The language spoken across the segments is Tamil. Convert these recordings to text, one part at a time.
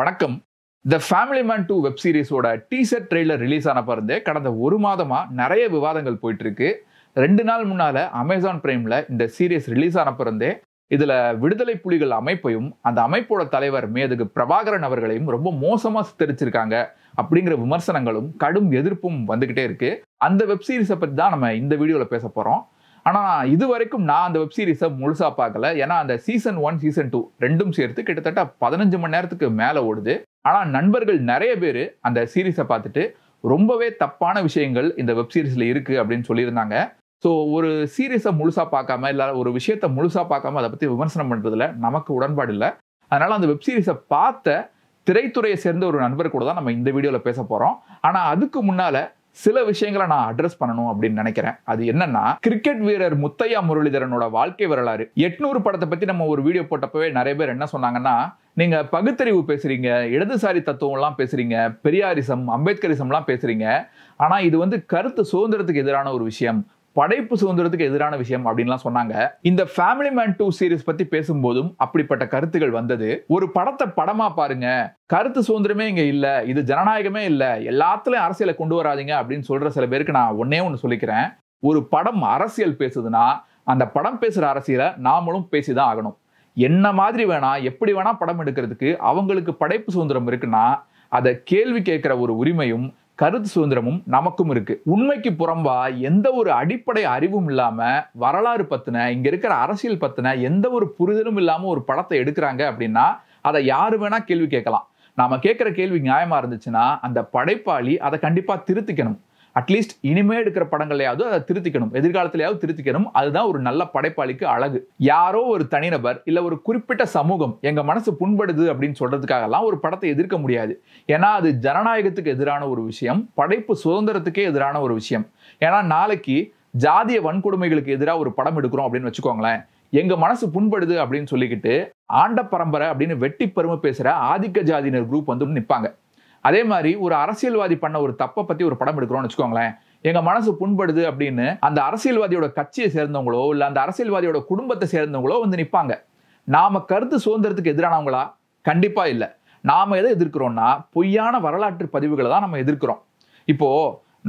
வணக்கம். The family man two web சீரிஸோட teaser trailer release ஆன பிறந்தே கடந்த ஒரு மாதமாக நிறைய விவாதங்கள் போயிட்டுருக்கு. ரெண்டு நாள் முன்னால் அமேசான் பிரைமில் இந்த சீரியஸ் ரிலீஸ் ஆன பிறந்தே இதில் விடுதலை புலிகள் அமைப்பையும் அந்த அமைப்போட தலைவர் மேதகு பிரபாகரன் அவர்களையும் ரொம்ப மோசமாக சித்தரிச்சிருக்காங்க அப்படிங்கிற விமர்சனங்களும் கடும் எதிர்ப்பும் வந்துக்கிட்டே இருக்குது அந்த வெப் சீரிஸை பற்றி தான் நம்ம இந்த வீடியோவில் பேச போகிறோம் ஆனால் இது வரைக்கும் நான் அந்த வெப் சீரிஸை முழுசாக பார்க்கல. ஏன்னா அந்த சீசன் ஒன் சீசன் டூ ரெண்டும் சேர்த்து கிட்டத்தட்ட பதினஞ்சு மணி நேரத்துக்கு மேலே ஓடுது. ஆனால் நண்பர்கள் நிறைய பேர் அந்த சீரீஸை பார்த்துட்டு ரொம்பவே தப்பான விஷயங்கள் இந்த வெப் சீரிஸில் இருக்குது அப்படின்னு சொல்லியிருந்தாங்க. ஸோ ஒரு சீரியஸை முழுசாக பார்க்காம இல்லை ஒரு விஷயத்த முழுசாக பார்க்காம அதை பற்றி விமர்சனம் பண்ணுறதுல நமக்கு உடன்பாடு இல்லை. அதனால் அந்த வெப் சீரிஸை பார்த்த திரைத்துறையை சேர்ந்த ஒரு நண்பர் கூட தான் நம்ம இந்த வீடியோவில் பேச போகிறோம் ஆனால் அதுக்கு முன்னால் சில விஷயங்களை நான் அட்ரஸ் பண்ணணும் அப்படின்னு நினைக்கிறேன். அது என்னன்னா கிரிக்கெட் வீரர் முத்தையா முரளிதரனோட வாழ்க்கை வரலாறு. எட்நூறு படத்தை பத்தி நம்ம ஒரு வீடியோ போட்டப்பவே நிறைய பேர் என்ன சொன்னாங்கன்னா நீங்க பகுத்தறிவு பேசுறீங்க இடதுசாரி தத்துவம் எல்லாம் பேசுறீங்க பெரியாரிசம் அம்பேத்கரிசம்லாம் பேசுறீங்க. ஆனா இது வந்து கருத்து சுதந்திரத்துக்கு எதிரான ஒரு விஷயம். படைப்பு சுதந்திரத்துக்கு எதிரான விஷயம் அப்படின்லாம் சொன்னாங்க. இந்த ஃபேமிலி மேன் டூ சீரிஸ் பத்தி பேசும்போதும் அப்படிப்பட்ட கருத்துகள் வந்தது. ஒரு படத்தை படமா பாருங்க. கருத்து சுதந்திரமே இங்க இல்ல. இது ஜனநாயகமே இல்ல. எல்லாத்துலயும் அரசியலை கொண்டு வராதீங்க அப்படின்னு சொல்ற சில பேருக்கு நான் ஒன்னே ஒன்று சொல்லிக்கிறேன். ஒரு படம் அரசியல் பேசுதுன்னா அந்த படம் பேசுற அரசியலை நாமளும் பேசிதான் ஆகணும். என்ன மாதிரி வேணா எப்படி வேணா படம் எடுக்கிறதுக்கு அவங்களுக்கு படைப்பு சுதந்திரம் இருக்குன்னா அதை கேள்வி கேட்கிற ஒரு உரிமையும் கருத்து சுதந்திரமும் நமக்கும் இருக்கு. உண்மைக்கு புறம்பா எந்த ஒரு அடிப்படை அறிவும் இல்லாம வரலாறு பத்தின இங்க இருக்கிற அரசியல் பத்தின எந்த ஒரு புரிதலும் இல்லாம ஒரு படத்தை எடுக்கிறாங்க அப்படின்னா அதை யாரு வேணா கேள்வி கேட்கலாம். நாம கேட்கிற கேள்வி நியாயமா இருந்துச்சுன்னா அந்த படைப்பாளி அதை கண்டிப்பா திருத்திக்கணும். அட்லீஸ்ட் இனிமே எடுக்கிற படங்களையாவது அதை திருத்திக்கணும். எதிர்காலத்திலேயாவது திருத்திக்கணும். அதுதான் ஒரு நல்ல படைப்பாளிக்கு அழகு. யாரோ ஒரு தனிநபர் இல்லை ஒரு குறிப்பிட்ட சமூகம் எங்கள் மனசு புண்படுது அப்படின்னு சொல்கிறதுக்காகலாம் ஒரு படத்தை எதிர்க்க முடியாது. ஏன்னா அது ஜனநாயகத்துக்கு எதிரான ஒரு விஷயம். படைப்பு சுதந்திரத்துக்கே எதிரான ஒரு விஷயம். ஏன்னா நாளைக்கு ஜாதிய வன்கொடுமைகளுக்கு எதிராக ஒரு படம் எடுக்கிறோம் அப்படின்னு வச்சுக்கோங்களேன். எங்க மனசு புண்படுது அப்படின்னு சொல்லிக்கிட்டு ஆண்ட பரம்பரை அப்படின்னு வெட்டி பெருமை பேசுற ஆதிக்க ஜாதியினர் குரூப் வந்து நிற்பாங்க அதே மாதிரி ஒரு அரசியல்வாதி பண்ண ஒரு தப்பை பத்தி ஒரு படம் எடுக்கிறோம்னு வச்சுக்கோங்களேன். எங்க மனசு புண்படுது அப்படின்னு அந்த அரசியல்வாதியோட கட்சியை சேர்ந்தவங்களோ இல்ல அந்த அரசியல்வாதியோட குடும்பத்தை சேர்ந்தவங்களோ வந்து நிற்பாங்க நாம கருத்து சுதந்திரத்துக்கு எதிரானவங்களா? கண்டிப்பா இல்லை. நாம எதை எதிர்க்கிறோம்னா பொய்யான வரலாற்று பதிவுகளை தான் நம்ம எதிர்க்கிறோம். இப்போ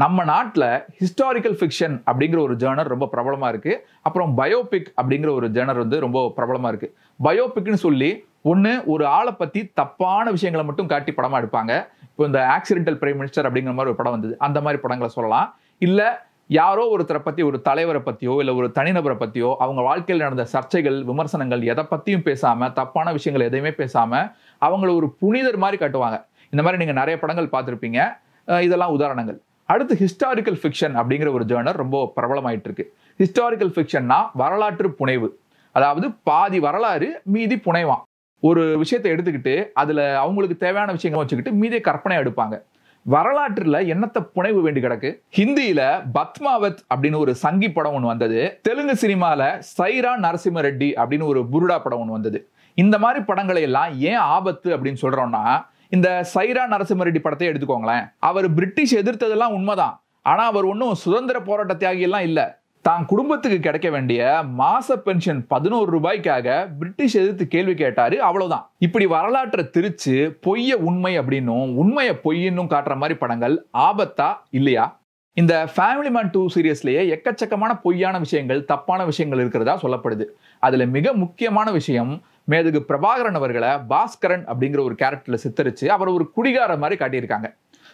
நம்ம நாட்டில் ஹிஸ்டாரிக்கல் ஃபிக்ஷன் அப்படிங்கிற ஒரு ஜேர்னர் ரொம்ப பிரபலமாக இருக்குது அப்புறம் பயோபிக் அப்படிங்கிற ஒரு ஜேர்னர் வந்து ரொம்ப பிரபலமாக இருக்குது பயோபிக்னு சொல்லி ஒன்று ஒரு ஆளை பற்றி தப்பான விஷயங்களை மட்டும் காட்டி படமாக எடுப்பாங்க. இப்போ இந்த ஆக்சிடென்டல் பிரைம் மினிஸ்டர் அப்படிங்கிற மாதிரி ஒரு படம் வந்தது. அந்த மாதிரி படங்களை சொல்லலாம். இல்லை யாரோ ஒருத்தரை பற்றி ஒரு தலைவரை பற்றியோ இல்லை ஒரு தனிநபரை பற்றியோ அவங்க வாழ்க்கையில் நடந்த சர்ச்சைகள் விமர்சனங்கள் எதை பற்றியும் பேசாமல் தப்பான விஷயங்கள் எதையுமே பேசாமல் அவங்கள ஒரு புனிதர் மாதிரி காட்டுவாங்க. இந்த மாதிரி நீங்கள் நிறைய படங்கள் பார்த்துருப்பீங்க. இதெல்லாம் உதாரணங்கள். அடுத்து ஹிஸ்டாரிக்கல் ஃபிக்ஷன் அப்படிங்கிற ஒரு ஜேர்னர் ரொம்ப பிரபலமாயிட்டு இருக்கு ஹிஸ்டாரிக்கல் ஃபிக்ஷன்னா வரலாற்று புனைவு. அதாவது பாதி வரலாறு மீதி புனைவான். ஒரு விஷயத்தை எடுத்துக்கிட்டு அதில் அவங்களுக்கு தேவையான விஷயங்களை வச்சுக்கிட்டு மீதியை கற்பனையாக எடுப்பாங்க. வரலாற்றில் என்னத்த புனைவு வேண்டி கிடக்கு? ஹிந்தியில பத்மாவத் அப்படின்னு ஒரு சங்கி படம் ஒன்று வந்தது. தெலுங்கு சினிமாவில் சைரா நரசிம்ம ரெட்டி அப்படின்னு ஒரு புருடா படம் ஒன்று வந்தது. இந்த மாதிரி படங்களை எல்லாம் ஏன் ஆபத்து அப்படின்னு சொல்றோம்னா இந்த சைரா நரசிம்ம ரெட்டி படத்தை எடுத்துக்கோங்களேன். அவர் பிரிட்டிஷ் எதிர்த்ததெல்லாம் உண்மைதான். ஆனால் அவர் ஒன்றும் சுதந்திர போராட்ட தியாகியெல்லாம் இல்லை. தான் குடும்பத்துக்கு கிடைக்க வேண்டிய மாச பென்ஷன் பதினோரு ரூபாய்க்காக பிரிட்டிஷ் எதிர்த்து கேள்வி கேட்டாரு அவ்வளவுதான். இப்படி வரலாற்றை திரிச்சு பொய்ய உண்மை அப்படின்னும் உண்மையை பொய்யின்னும் காட்டுற மாதிரி படங்கள் ஆபத்தா இல்லையா? இந்த ஃபேமிலி மேன் டூ சீரியஸ்லேயே எக்கச்சக்கமான பொய்யான விஷயங்கள் தப்பான விஷயங்கள் இருக்கிறதா சொல்லப்படுது. அதுல மிக முக்கியமான விஷயம் மேதகு பிரபாகரன் அவர்களை பாஸ்கரன் அப்படிங்கிற ஒரு கேரக்டர்ல சித்தரிச்சு அவர் ஒரு குடிகார மாதிரி காட்டியிருக்காங்க.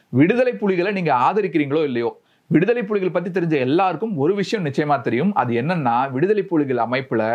விடுதலை புலிகளை நீங்க ஆதரிக்கிறீங்களோ இல்லையோ விடுதலை புலிகள் பற்றி தெரிஞ்ச எல்லாருக்கும் ஒரு விஷயம் நிச்சயமாக தெரியும். அது என்னன்னா விடுதலை புலிகள் அமைப்பில்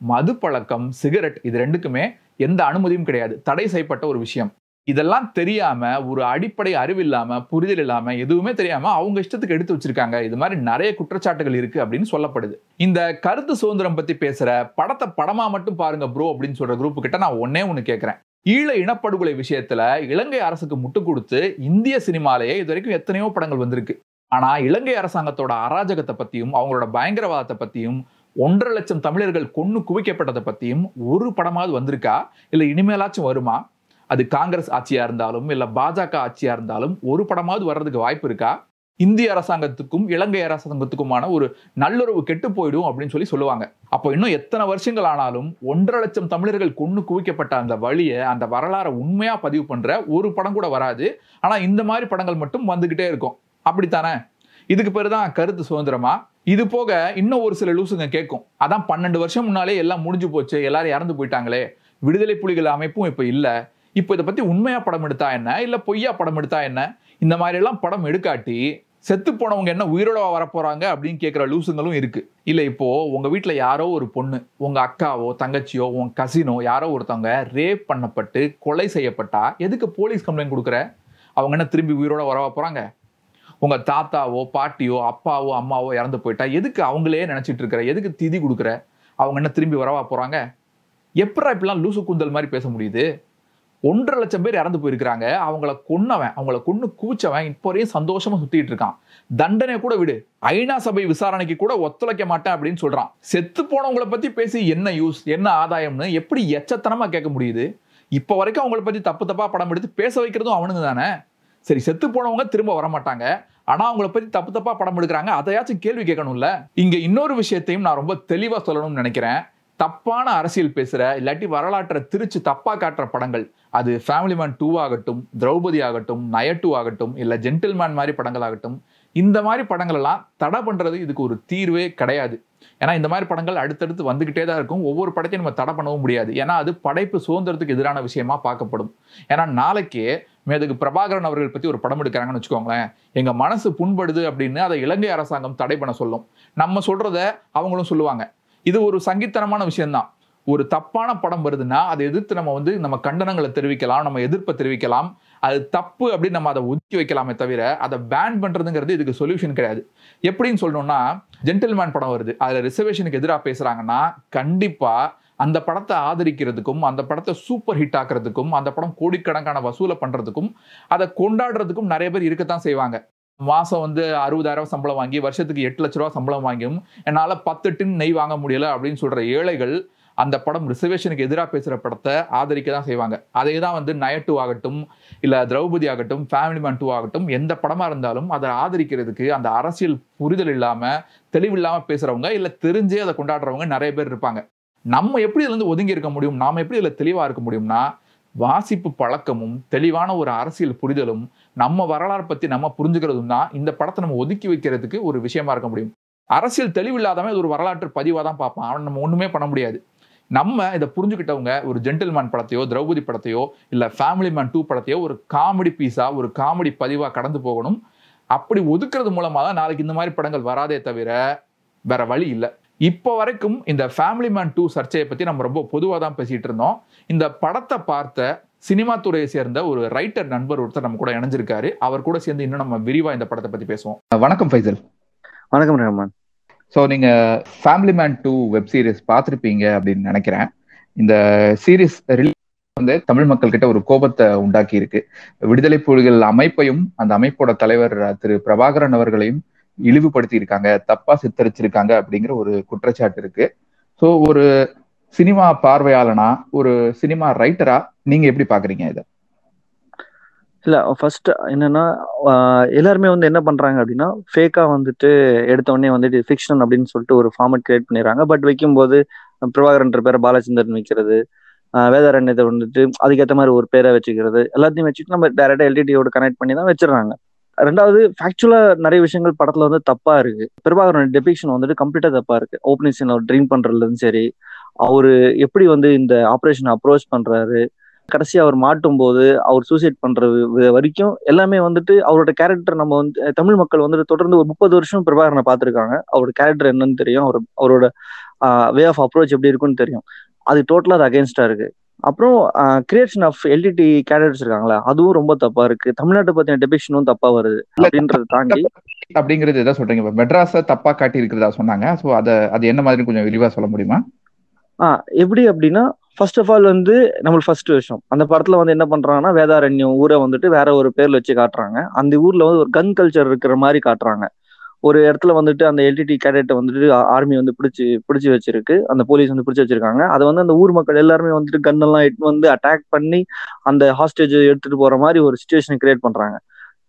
மது பழக்கம் சிகரெட் இது ரெண்டுக்குமே எந்த அனுமதியும் கிடையாது. தடை செய்யப்பட்ட ஒரு விஷயம். இதெல்லாம் தெரியாம ஒரு அடிப்படை அறிவு இல்லாம புரிதல் இல்லாம எதுவுமே தெரியாம அவங்க இஷ்டத்துக்கு எடுத்து வச்சிருக்காங்க. இது மாதிரி நிறைய குற்றச்சாட்டுகள் இருக்கு அப்படின்னு சொல்லப்படுது. இந்த கருத்து சுதந்திரம் பத்தி பேசுற படத்தை படமா மட்டும் பாருங்க ப்ரோ அப்படின்னு சொல்ற குரூப் கிட்ட நான் ஒன்னே ஒன்று கேட்கிறேன் ஈழ இனப்படுகொலை விஷயத்துல இலங்கை அரசுக்கு முட்டு கொடுத்து இந்திய சினிமாலேயே இது வரைக்கும் எத்தனையோ படங்கள் வந்திருக்கு. ஆனா இலங்கை அரசாங்கத்தோட அராஜகத்தை பத்தியும் அவங்களோட பயங்கரவாதத்தை பத்தியும் ஒன்றரை லட்சம் தமிழர்கள் கொன்று குவிக்கப்பட்டதை பத்தியும் ஒரு படமாவது வந்திருக்கா? இல்ல இனிமேலாச்சும் வருமா? அது காங்கிரஸ் ஆட்சியா இருந்தாலும் இல்ல பாஜக ஆட்சியா இருந்தாலும் ஒரு படமாவது வர்றதுக்கு வாய்ப்பு இருக்கா? இந்திய அரசாங்கத்துக்கும் இலங்கை அரசாங்கத்துக்குமான ஒரு நல்லுறவு கெட்டு போயிடும் அப்படின்னு சொல்லி சொல்லுவாங்க. அப்போ இன்னும் எத்தனை வருஷங்கள் ஆனாலும் ஒன்றரை லட்சம் தமிழர்கள் கொண்டு குவிக்கப்பட்ட அந்த வழியை அந்த வரலாறை உண்மையா பதிவு பண்ற ஒரு படம் கூட வராது. ஆனா இந்த மாதிரி படங்கள் மட்டும் வந்துகிட்டே இருக்கும். அப்படித்தானே? இதுக்கு பேர் தான் கருத்து சுதந்திரமா? இது போக இன்னும் ஒரு சில லூசுங்க கேட்கும். அதான் பன்னெண்டு வருஷம் முன்னாலே எல்லாம் முடிஞ்சு போச்சு எல்லாரும் இறந்து போயிட்டாங்களே. விடுதலை புலிகள் அமைப்பும் இப்போ இல்லை. இப்போ இதை பற்றி உண்மையாக படம் எடுத்தா என்ன? இல்லை பொய்யா படம் எடுத்தா என்ன? இந்த மாதிரி எல்லாம் படம் எடுக்காட்டி செத்து போனவங்க என்ன உயிரோட வரப்போறாங்க அப்படின்னு கேட்குற லூசுங்களும் இருக்கு. இல்லை இப்போ உங்க வீட்டில் யாரோ ஒரு பொண்ணு உங்க அக்காவோ தங்கச்சியோ உன் கசினோ யாரோ ஒருத்தவங்க ரேப் பண்ணப்பட்டு கொலை செய்யப்பட்டா எதுக்கு போலீஸ் கம்ப்ளைண்ட் கொடுக்குற? அவங்க என்ன திரும்பி உயிரோட வரவா போறாங்க? உங்க தாத்தாவோ பாட்டியோ அப்பாவோ அம்மாவோ இறந்து போயிட்டா எதுக்கு அவங்களே நினைச்சிட்டு இருக்கிற? எதுக்கு திதி கொடுக்குற? அவங்க என்ன திரும்பி வரவா போறாங்க? எப்படா இப்படிலாம் லூசு கூந்தல் மாதிரி பேச முடியுது? ஒன்றரை லட்சம் பேர் இறந்து போயிருக்கிறாங்க. அவங்கள கொன்னவன் அவங்கள கொன்று கூச்சவன் இப்போ வரையும் சந்தோஷமா சுத்திட்டு இருக்கான். தண்டனை கூட விடு. ஐநா சபை விசாரணைக்கு கூட ஒத்துழைக்க மாட்டேன் அப்படின்னு சொல்றான். செத்து போனவங்கள பத்தி பேசி என்ன யூஸ் என்ன ஆதாயம்னு எப்படி எச்சத்தனமா கேட்க முடியுது? இப்போ வரைக்கும் அவங்கள பத்தி தப்பு தப்பா படம் எடுத்து பேச வைக்கிறதும் அவனுங்க தானே? சரி செத்து போனவங்க திரும்ப வர மாட்டாங்க ஆனா அவங்கள பத்தி தப்பு தப்பா படம் எடுக்கிறாங்க. அதையாச்சும் கேள்வி கேட்கணும்ல? இங்க இன்னொரு விஷயத்தையும் நான் ரொம்ப தெளிவா சொல்லணும்னு நினைக்கிறேன். தப்பான அரசியல் பேசுற இல்லாட்டி வரலாற்றை திருச்சு தப்பா காட்டுற படங்கள். அது ஃபேமிலி மேன் டூ ஆகட்டும் திரௌபதி ஆகட்டும் நய டூ ஆகட்டும் இல்ல ஜென்டில்மேன் மாதிரி படங்கள் ஆகட்டும். இந்த மாதிரி படங்கள் எல்லாம் தடை பண்றது இதுக்கு ஒரு தீர்வே கிடையாது. ஏன்னா இந்த மாதிரி படங்கள் அடுத்தடுத்து வந்துகிட்டே தான் இருக்கும். ஒவ்வொரு படத்தையும் நம்ம தடை பண்ணவும் முடியாது. ஏன்னா அது படைப்பு சுதந்திரத்துக்கு எதிரான விஷயமா பார்க்கப்படும். ஏன்னா நாளைக்கே மேதுக்கு பிரபாகரன் அவர்கள் பற்றி ஒரு படம் எடுக்கிறாங்கன்னு வச்சுக்கோங்களேன். எங்கள் மனசு புண்படுது அப்படின்னு அதை இலங்கை அரசாங்கம் தடை பண்ண சொல்லும். நம்ம சொல்கிறத அவங்களும் சொல்லுவாங்க. இது ஒரு சங்கித்தனமான விஷயம்தான். ஒரு தப்பான படம் வருதுன்னா அதை எதிர்த்து நம்ம வந்து நம்ம கண்டனங்களை தெரிவிக்கலாம் நம்ம எதிர்ப்பை தெரிவிக்கலாம். அது தப்பு அப்படின்னு நம்ம அதை ஒதுக்கி வைக்கலாமே தவிர அதை பேன் பண்ணுறதுங்கிறது இதுக்கு சொல்யூஷன் கிடையாது. எப்படின்னு சொல்லணும்னா ஜென்டில்மேன் படம் வருது. அதில் ரிசர்வேஷனுக்கு எதிராக பேசுகிறாங்கன்னா கண்டிப்பாக அந்த படத்தை ஆதரிக்கிறதுக்கும் அந்த படத்தை சூப்பர் ஹிட் ஆக்குறதுக்கும் அந்த படம் கோடிக்கணக்கான வசூலை பண்ணுறதுக்கும் அதை கொண்டாடுறதுக்கும் நிறைய பேர் இருக்கத்தான் செய்வாங்க. மாதம் வந்து அறுபதாயிரம் சம்பளம் வாங்கி வருஷத்துக்கு எட்டு லட்ச ரூபா சம்பளம் வாங்கியும் என்னால் பத்து டின் நெய் வாங்க முடியல அப்படின்னு சொல்கிற ஏழைகள் அந்த படம் ரிசர்வேஷனுக்கு எதிராக பேசுகிற படத்தை ஆதரிக்க தான் செய்வாங்க. அதே தான் வந்து நய டூ ஆகட்டும் இல்லை திரௌபதி ஆகட்டும் ஃபேமிலி மேன் டூ ஆகட்டும் எந்த படமாக இருந்தாலும் அதை ஆதரிக்கிறதுக்கு அந்த அரசியல் புரிதல் இல்லாமல் தெளிவில்லாமல் பேசுகிறவங்க இல்லை தெரிஞ்சே அதை கொண்டாடுறவங்க நிறைய பேர் இருப்பாங்க. நம்ம எப்படி இதுலேருந்து ஒதுங்கி இருக்க முடியும்? நாம் எப்படி இதில் தெளிவாக இருக்க முடியும்னா வாசிப்பு பழக்கமும் தெளிவான ஒரு அரசியல் புரிதலும் நம்ம வரலாறு பற்றி நம்ம புரிஞ்சுக்கிறதும் தான் இந்த படத்தை நம்ம ஒதுக்கி வைக்கிறதுக்கு ஒரு விஷயமா இருக்க முடியும். அரசியல் தெளிவில்லாதவன் இது ஒரு வரலாற்று பதிவாக தான் பார்ப்பான். அவன் நம்ம ஒன்றுமே பண்ண முடியாது. நம்ம இதை புரிஞ்சுக்கிட்டவங்க ஒரு ஜென்டில்மேன் படத்தையோ திரௌபதி படத்தையோ இல்லை ஃபேமிலி மேன் டூ படத்தையோ ஒரு காமெடி பீஸாக ஒரு காமெடி பதிவாக கடந்து போகணும். அப்படி ஒதுக்குறது மூலமாக தான் நாளைக்கு இந்த மாதிரி படங்கள் வராதே தவிர வேற வழி இல்லை. இப்போ வரைக்கும் இந்த ஃபேமிலி மேன் டூ சர்ச்சையை பற்றி நம்ம ரொம்ப பொதுவாக தான் பேசிகிட்டு இருந்தோம். இந்த படத்தை பார்த்த சினிமா துறையை சேர்ந்த ஒரு ரைட்டர் நண்பர் ஒருத்தர் நம்ம கூட இணைஞ்சிருக்காரு. அவர் கூட சேர்ந்து இன்னும் நம்ம விரிவாக இந்த படத்தை பற்றி பேசுவோம். வணக்கம் ஃபைசல். வணக்கம் ரஹ்மான். ஸோ நீங்க family man two web series பார்த்துருப்பீங்க அப்படின்னு நினைக்கிறேன். இந்த சீரிஸ் வந்து தமிழ் மக்கள் கிட்ட ஒரு கோபத்தை உண்டாக்கி இருக்கு விடுதலை புலிகள் அமைப்பையும் அந்த அமைப்போட தலைவர் திரு பிரபாகரன் அவர்களையும் இழிவுபடுத்தி இருக்காங்க தப்பா சித்தரிச்சிருக்காங்க அப்படிங்கிற ஒரு குற்றச்சாட்டு இருக்கு. ஸோ ஒரு சினிமா பார்வையாளனா ஒரு சினிமா ரைட்டரா நீங்க எப்படி பாக்குறீங்க இதை? இல்ல ஃபர்ஸ்ட் என்னன்னா எல்லாருமே வந்து என்ன பண்றாங்க அப்படின்னா ஃபேக்கா வந்துட்டு எடுத்த உடனே வந்துட்டு ஃபிக்ஷன் அப்படின்னு சொல்லிட்டு ஒரு ஃபார்மட் கிரியேட் பண்ணிடுறாங்க. பட் வைக்கும்போது பிரபாகரன்ற பேரை பாலச்சந்திரன் வைக்கிறது வேதாரண்யத்தை வந்துட்டு அதுக்கேற்ற மாதிரி ஒரு பேரை வச்சுக்கிறது எல்லாத்தையும் வச்சுட்டு நம்ம டேரக்டா எல்டிடியோட கனெக்ட் பண்ணி தான் வச்சிடறாங்க. ரெண்டாவது ஃபேக்சுவலா நிறைய விஷயங்கள் படத்துல வந்து தப்பா இருக்கு. பிரபாகரன் டெபிக்ஷன் வந்துட்டு கம்ப்ளீட்டா தப்பா இருக்கு. ஓப்பனிங் சீன் அவர் ட்ரீம் பண்றதுலயும் சரி அவரு எப்படி வந்து இந்த ஆப்ரேஷன் அப்ரோச் பண்றாரு கடைசி அவர் மாட்டும் போது அவர் சூசைட் பண்ற வரைக்கும் எல்லாமே வந்துட்டு அவரோட கேரக்டர் நம்ம வந்து தமிழ் மக்கள் வந்துட்டு தொடர்ந்து ஒரு முப்பது வருஷம் பிரபாகரனை பார்த்துருக்காங்க. அவரோட கேரக்டர் என்னன்னு தெரியும். அவர் அவரோட வே ஆஃப் அப்ரோச் எப்படி இருக்குன்னு தெரியும். அது டோட்டலா அது அகேன்ஸ்டா இருக்கு. அப்புறம் கிரியேஷன் ஆஃப் எல்டிடி கேரக்டர்ஸ் இருக்காங்களா அதுவும் ரொம்ப தப்பா இருக்கு. தமிழ்நாட்டை பத்தின டெபிக்ஷனும் தப்பா வருது அப்படின்றத தாண்டி அப்படிங்கிறது எதை சொல்றீங்க. மெட்ராஸ தப்பா காட்டி இருக்கிறதா சொன்னாங்க. ஸோ அதை அது என்ன மாதிரி கொஞ்சம் விரிவா சொல்ல முடியுமா? ஆஹ் எப்படி அப்படின்னா ஃபர்ஸ்ட் ஆஃப் ஆல் வந்து நம்மளுக்கு ஃபர்ஸ்ட் விஷயம். அந்த படத்துல வந்து என்ன பண்றாங்கன்னா வேதாரண்யம் ஊரை வந்துட்டு வேற ஒரு பேர்ல வச்சு காட்டுறாங்க. அந்த ஊர்ல வந்து ஒரு கன் கல்ச்சர் இருக்கிற மாதிரி காட்டுறாங்க. ஒரு இடத்துல வந்துட்டு அந்த எல்டிடி கேடட்டை வந்துட்டு ஆர்மி வந்து பிடிச்சி பிடிச்சி வச்சிருக்கு. அந்த போலீஸ் வந்து பிடிச்சி வச்சிருக்காங்க. அதை வந்து அந்த ஊர் மக்கள் எல்லாருமே வந்துட்டு கன்னெல்லாம் எட்டு வந்து அட்டாக் பண்ணி அந்த ஹாஸ்டேஜ் எடுத்துட்டு போற மாதிரி ஒரு சுச்சுவேஷனை கிரியேட் பண்றாங்க.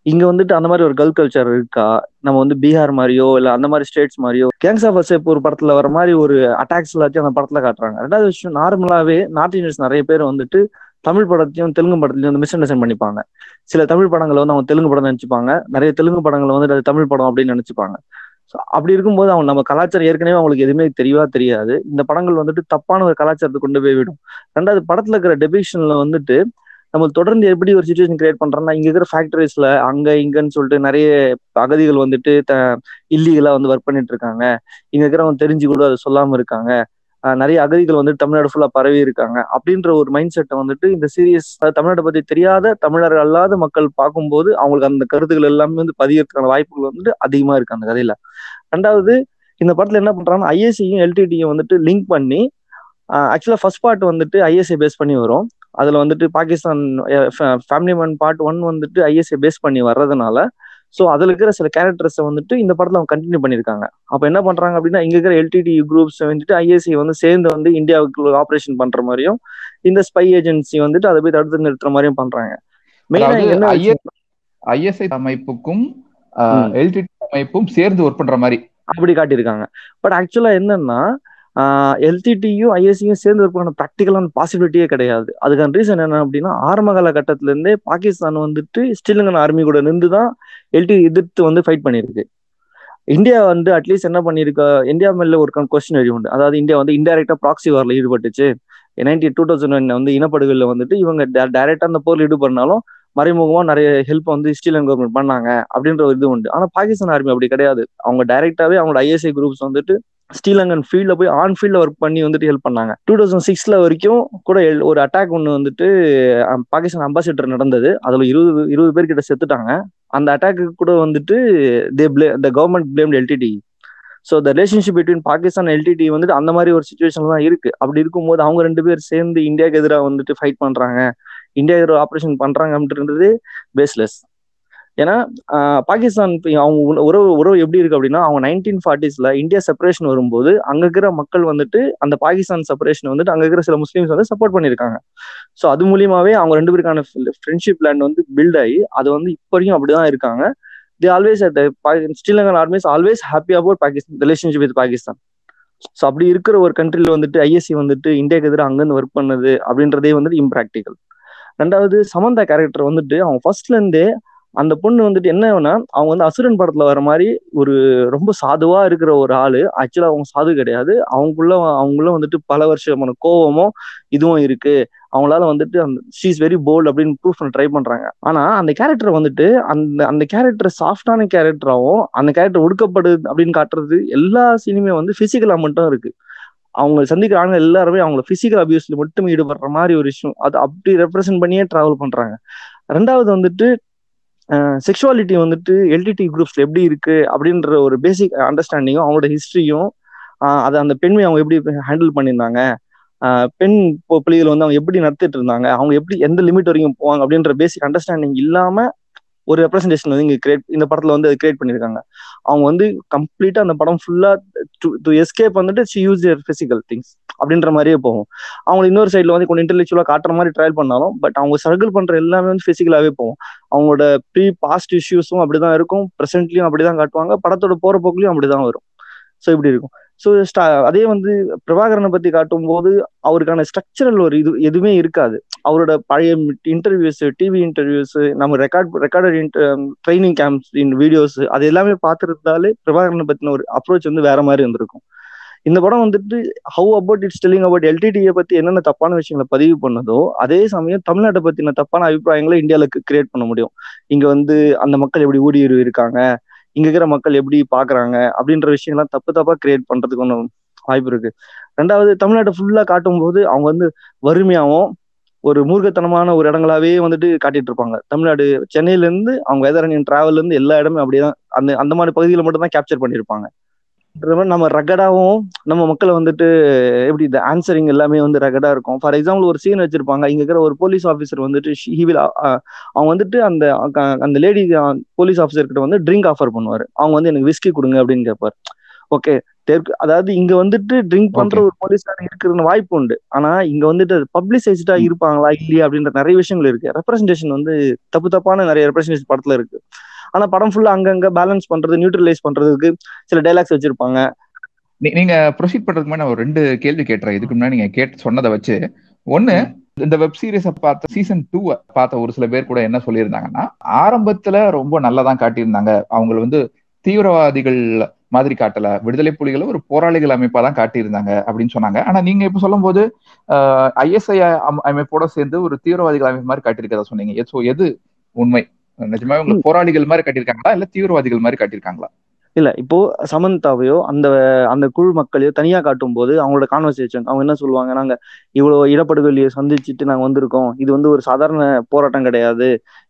இங்க வந்துட்டு அந்த மாதிரி ஒரு கல் கல்ச்சர் இருக்கா? நம்ம வந்து பீகார் மாதிரியோ இல்ல அந்த மாதிரி ஸ்டேட்ஸ் மாதிரியோ கேங்ஸ் ஆஃப் வசேப் ஒரு படத்துல வர மாதிரி ஒரு அட்டாக்ஸ் எல்லாத்தையும் அந்த படத்துல காட்டுறாங்க. ரெண்டாவது விஷயம் நார்மலாவே நார்த் இந்தியன்ஸ் நிறைய பேர் வந்துட்டு தமிழ் படத்தையும் தெலுங்கு படத்தையும் வந்து மிஸ் அண்டர்ஸ்டாண்ட் பண்ணிப்பாங்க. சில தமிழ் படங்களை வந்து அவங்க தெலுங்கு படம் நினைச்சுப்பாங்க நிறைய தெலுங்கு படங்களை வந்து அது தமிழ் படம் அப்படின்னு நினைச்சுப்பாங்க ஸோ அப்படி இருக்கும்போது அவங்க நம்ம கலாச்சாரம் ஏற்கனவே அவங்களுக்கு எதுவுமே தெரியவா தெரியாது. இந்த படங்கள் வந்துட்டு தப்பான ஒரு கலாச்சாரத்தை கொண்டு போய் விடும். ரெண்டாவது படத்துல இருக்கிற டெபிஷன்ல வந்துட்டு நம்ம தொடர்ந்து எப்படி ஒரு சுச்சுவேஷன் கிரியேட் பண்றோம்னா இங்க இருக்கிற ஃபேக்டரிஸ்ல அங்க இங்கன்னு சொல்லிட்டு நிறைய அகதிகள் வந்துட்டு இல்லீகலா வந்து ஒர்க் பண்ணிட்டு இருக்காங்க. இங்க இருக்கிறவங்க தெரிஞ்சு கூட அதை சொல்லாம இருக்காங்க. நிறைய அகதிகள் வந்து தமிழ்நாடு ஃபுல்லா பரவி இருக்காங்க. அப்படின்ற ஒரு மைண்ட் செட்டை வந்துட்டு இந்த சீரியஸ் தமிழ்நாட்டை பத்தி தெரியாத தமிழர்கள் அல்லாத மக்கள் பார்க்கும்போது அவங்களுக்கு அந்த கருத்துக்கள் எல்லாமே வந்து பதியறதுக்கான வாய்ப்புகள் வந்துட்டு அதிகமா இருக்கு அந்த கதையில. ரெண்டாவது இந்த படத்துல என்ன பண்றாங்கன்னா ஐஎஸ்சியும் எல்டிடியும் வந்துட்டு லிங்க் பண்ணி ஆக்சுவலா ஃபர்ஸ்ட் பார்ட் வந்துட்டு ஐஎஸ்ஐ பேஸ் பண்ணி வரும். அதுல வந்துட்டு Pakistan family man part one வந்துட்டு ஐஎஸ்ஐ பேஸ் பண்ணி வர்றதுனால ஸோ அதுல இருக்கிற சில கேரக்டர்ஸை வந்துட்டு இந்த படத்துல அவங்க கண்டினியூ பண்ணியிருக்காங்க. அப்போ என்ன பண்றாங்க அப்படின்னா இங்க இருக்கிற எல்டிடி குரூப்ஸ் வந்துட்டு ஐஎஸ்ஐ வந்து சேர்ந்து வந்து இந்தியாவுக்கு ஆப்ரேஷன் பண்ற மாதிரியும் இந்த ஸ்பை ஏஜென்சி வந்துட்டு அதை போய் தடுத்து நிறுத்துற மாதிரியும் பண்றாங்க. மெயினா ஐஎஸ்ஐ அமைப்புக்கும். எல்டிடி அமைப்பும் சேர்ந்து ஒர்க் பண்ற மாதிரி. அப்படி காட்டியிருக்காங்க. பட் ஆக்சுவலா என்னன்னா எல்டிடியும் ஐஎஸ்சியும் சேர்ந்து பண்ண ப்ராக்டிக்கலான பாசிபிலிட்டியே கிடையாது. அதுக்கான ரீசன் என்ன அப்படின்னா ஆரம்ப காலகட்டத்துல இருந்தே பாகிஸ்தான் வந்துட்டு ஸ்ரீலங்கன் ஆர்மி கூட நின்று தான் எல்டி எதிர்த்து வந்து ஃபைட் பண்ணியிருக்கு. இந்தியா வந்து அட்லீஸ்ட் என்ன பண்ணிருக்கா இந்தியா மேல ஒரு கொஸ்டின் எழுதி உண்டு. அதாவது இந்தியா வந்து இன்டெரக்டா ப்ராக்சி வாரில் ஈடுபட்டுச்சு. நைன்டி டூ தௌசண்ட் ஒன் வந்து இனப்படுகையில் வந்துட்டு இவங்க டைரக்டா அந்த போர் ஈடுபடினாலும் மறைமுகமா நிறைய ஹெல்ப் வந்து ஸ்ரீலங்கன் கவர்மெண்ட் பண்ணாங்க அப்படின்ற ஒரு இது உண்டு. ஆனா பாகிஸ்தான் ஆர்மி அப்படி கிடையாது. அவங்க டைரக்டாவே அவங்களோட ஐஎஸ்ஐ குரூப்ஸ் வந்துட்டு ஸ்ரீலங்கன் ஃபீல்ட்ல போய் ஆன் ஃபீல்ட்ல ஒர்க் பண்ணி வந்துட்டு ஹெல்ப் பண்ணாங்க. டூ தௌசண்ட் சிக்ஸ்ல வரைக்கும் கூட எல்- ஒரு அட்டாக் ஒன்று வந்துட்டு பாகிஸ்தான் அம்பாசிடர் நடந்தது. அதுல இருபது இருபது பேர் கிட்ட செத்துட்டாங்க. அந்த அட்டாக்கு கூட வந்துட்டு they play the government blame LTTE so the relationship between Pakistan LTTE வந்துட்டு அந்த மாதிரி ஒரு சுச்சுவேஷன் தான் இருக்கு. அப்படி இருக்கும்போது அவங்க ரெண்டு பேர் சேர்ந்து இந்தியாவுக்கு எதிராக வந்துட்டு ஃபைட் பண்றாங்க. இந்தியா எதிராக ஆப்ரேஷன் பண்றாங்க அப்படின்றது பேஸ்லெஸ் ஏன்னா பாகிஸ்தான் அவங்க உறவு உறவு எப்படி இருக்கு அப்படின்னா அவங்க நைன்டீன் ஃபார்ட்டிஸ்ல இந்தியா செப்பரேஷன் வரும்போது அங்க இருக்கிற மக்கள் வந்துட்டு அந்த பாகிஸ்தான் செப்பரேஷன் வந்துட்டு அங்க இருக்கிற சில முஸ்லீம்ஸ் வந்து சப்போர்ட் பண்ணியிருக்காங்க. ஸோ அது மூலியமாவே அவங்க ரெண்டு பேருக்கான ஃப்ரெண்ட்ஷிப் லேண்ட் வந்து பில்ட் ஆகி அது வந்து இப்போ வரைக்கும் அப்படிதான் இருக்காங்க. The always at Sri Lankan armies always happy about Pakistan relationship with Pakistan so அப்படி இருக்கிற ஒரு கண்ட்ரில வந்துட்டு ஐஎஸ்சி வந்துட்டு இந்தியாவுக்கு எதிராக அங்கேருந்து ஒர்க் பண்ணுது அப்படின்றதே வந்துட்டு இம்ப்ராக்டிக்கல் ரெண்டாவது சமந்தா கேரக்டர் வந்துட்டு அவங்க ஃபர்ஸ்ட்ல இருந்தே அந்த பொண்ணு வந்துட்டு என்னன்னா அவங்க வந்து அசுரன் படத்துல வர மாதிரி ஒரு ரொம்ப சாதுவா இருக்கிற ஒரு ஆளு. ஆக்சுவலா அவங்க சாது கிடையாது. அவங்களுக்குள்ள அவங்களும் வந்துட்டு பல வருஷமான கோவமும் இதுவும் இருக்கு. அவங்களால வந்துட்டு அந்த ஷீஸ் வெரி போல்ட் அப்படின்னு ப்ரூஃப் பண்ண ட்ரை பண்றாங்க. ஆனா அந்த கேரக்டர் வந்துட்டு அந்த அந்த கேரக்டர் சாஃப்டான கேரக்டராகவும் அந்த கேரக்டர் ஒடுக்கப்படுது அப்படின்னு காட்டுறது எல்லா சீனுமே வந்து பிசிக்கலா மட்டும் இருக்கு. அவங்க சந்திக்கிற ஆளுங்க எல்லாருமே அவங்கள பிசிக்கல் அபியூஸ்ல மட்டும் ஈடுபடுற மாதிரி ஒரு விஷயம். அது அப்படி ரெப்ரசென்ட் பண்ணியே டிராவல் பண்றாங்க. ரெண்டாவது வந்துட்டு செக்ஷுவாலிட்டி வந்துட்டு எல்டிடி குரூப்ஸ்ல எப்படி இருக்கு அப்படின்ற ஒரு பேசிக் அண்டர்ஸ்டாண்டிங்கும் அவங்களோட ஹிஸ்டரியும் அதை அந்த பெண்மை அவங்க எப்படி ஹேண்டில் பண்ணியிருந்தாங்க? பெண் பொ- புலிகள் வந்து அவங்க எப்படி நடத்திட்டு இருந்தாங்க? அவங்க எப்படி எந்த லிமிட் வரைக்கும் போவாங்க அப்படின்ற பேசிக் அண்டர்ஸ்டாண்டிங் இல்லாம ஒரு ரெப்ரஸன்டேஷன் வந்து இங்க கிரியேட் இந்த படத்துல வந்து அது கிரியேட் பண்ணிருக்காங்க. அவங்க வந்து கம்ப்ளீட்டா அந்த படம் ஃபுல்லா டு எஸ்கேப் வந்துட்டு she use your physical things அப்படின்ற மாதிரியே போகும். அவங்க இன்னொரு சைட்ல வந்து கொஞ்சம் இன்டெலெக்சுவலா காட்டுற மாதிரி ட்ரையல் பண்ணாலும் பட் அவங்க சர்க்கிள் பண்ற எல்லாமே வந்து பிசிக்கலாவே போகும். அவங்களோட ப்ரீ பாஸ்ட் இஷ்யூஸும் அப்படிதான் இருக்கும் ப்ரெசென்ட்லயும் அப்படிதான் காட்டுவாங்க படத்தோட போற போக்குலயும் அப்படிதான் வரும். ஸோ இப்படி இருக்கும். ஸோ அதே வந்து பிரபாகரனை பத்தி காட்டும் போது அவருக்கான ஸ்ட்ரக்சரல் ஒரு இது எதுவுமே இருக்காது. அவரோட பழைய இன்டர்வியூஸ் டிவி இன்டர்வியூஸ் நம்ம record recorded training camps in videos அது எல்லாமே பார்த்துருந்தாலே பிரபாகரனை பத்தின ஒரு அப்ரோச் வந்து வேற மாதிரி இருந்திருக்கும். இந்த படம் வந்துட்டு how about it's telling about எல்டிடியை பத்தி என்னென்ன தப்பான விஷயங்களை பதிவு பண்ணதோ அதே சமயம் தமிழ்நாட்டை பத்தின தப்பான அபிப்பிராயங்களை இந்தியால கிரியேட் பண்ண முடியும். இங்க வந்து அந்த மக்கள் எப்படி ஊடுருவி இருக்காங்க இங்க இருக்கிற மக்கள் எப்படி பாக்குறாங்க அப்படின்ற விஷயம்லாம் தப்பு தப்பா கிரியேட் பண்றதுக்கு ஒன்றும் வாய்ப்பு இருக்கு. ரெண்டாவது தமிழ்நாட்டை ஃபுல்லா காட்டும் போது அவங்க வந்து வறுமையாகவும் ஒரு மூர்க்கத்தனமான ஒரு இடங்களாவே வந்துட்டு காட்டிட்டு இருப்பாங்க. தமிழ்நாடு சென்னையில இருந்து அவங்க வேதாரண்யம் டிராவல்ல இருந்து எல்லா இடமே அப்படிதான் அந்த அந்த மாதிரி பகுதியில மட்டும் தான் கேப்சர் பண்ணியிருப்பாங்க. நம்ம ரகடாவும் நம்ம மக்களை வந்துட்டு எப்படி இந்த ஆன்சரிங் எல்லாமே வந்து ரகடா இருக்கும். ஃபார் எக்ஸாம்பிள் ஒரு சீன் வச்சிருப்பாங்க. இங்க இருக்கிற ஒரு போலீஸ் ஆஃபீஸர் வந்துட்டு he uh, அவங்க வந்துட்டு அந்த அந்த லேடி போலீஸ் ஆஃபீஸர் கிட்ட வந்து ட்ரிங்க் ஆஃபர் பண்ணுவாரு. அவங்க வந்து எனக்கு விஸ்கி கொடுங்க அப்படின்னு கேட்பாரு. ஓகே தெற்கு அதாவது இங்க வந்துட்டு ட்ரிங்க் பண்ற. ஒரு போலீஸ்காரன் இருக்கிற வாய்ப்பு உண்டு. ஆனா இங்க வந்துட்டு பப்ளிசைஸ்டா. இருப்பாங்களா இல்லையா அப்படின்ற நிறைய விஷயங்கள் இருக்கு. ரெப்ரஸன்டேஷன் வந்து தப்பு தப்பான நிறைய ரெப்ரஸன்டேஷன் படத்துல இருக்கு. ஆனா படம் ஃபுல்லா அங்கங்க பேலன்ஸ் பண்றது நியூட்ரலைஸ் பண்றதுக்கு சில டைலாக்ஸ் வச்சிருப்பாங்க. நீங்க ப்ரொசீட் பண்றதுக்கு முன்னாடி ஒரு ரெண்டு கேள்வி கேட்டுறேன். இதுக்கு முன்னாடி நீங்க கேட்டு சொன்னதை வச்சு. ஒண்ணு இந்த வெப் சீரிஸ பார்த்த சீசன் டூ பார்த்த ஒரு சில பேர் கூட என்ன சொல்லியிருந்தாங்கன்னா ஆரம்பத்துல ரொம்ப நல்லதான் காட்டியிருந்தாங்க. அவங்க வந்து தீவிரவாதிகள் மாதிரி காட்டல. விடுதலை புலிகளை ஒரு போராளிகள் அமைப்பா தான் காட்டியிருந்தாங்க அப்படின்னு சொன்னாங்க. ஆனா நீங்க இப்ப சொல்லும்போது ஐஎஸ்ஐ அமைப்போட சேர்ந்து ஒரு தீவிரவாதிகள் அமைப்பு மாதிரி காட்டியிருக்கதா சொன்னீங்க. ஸோ எது உண்மை? நிஜமாவே உங்களுக்கு போராளிகள் மாதிரி காட்டியிருக்காங்களா? இல்ல தீவிரவாதிகள் மாதிரி காட்டியிருக்காங்களா? இல்ல இப்போ சமந்தாவையோ அந்த அந்த குழு மக்களையோ தனியா காட்டும் போது அவங்களோட கான்வர்சேஷன் அவங்க என்ன சொல்லுவாங்க? நாங்க இவ்வளவு இடப்படுகொலியை சந்திச்சுட்டு நாங்க வந்திருக்கோம். இது வந்து ஒரு சாதாரண போராட்டம் கிடையாது.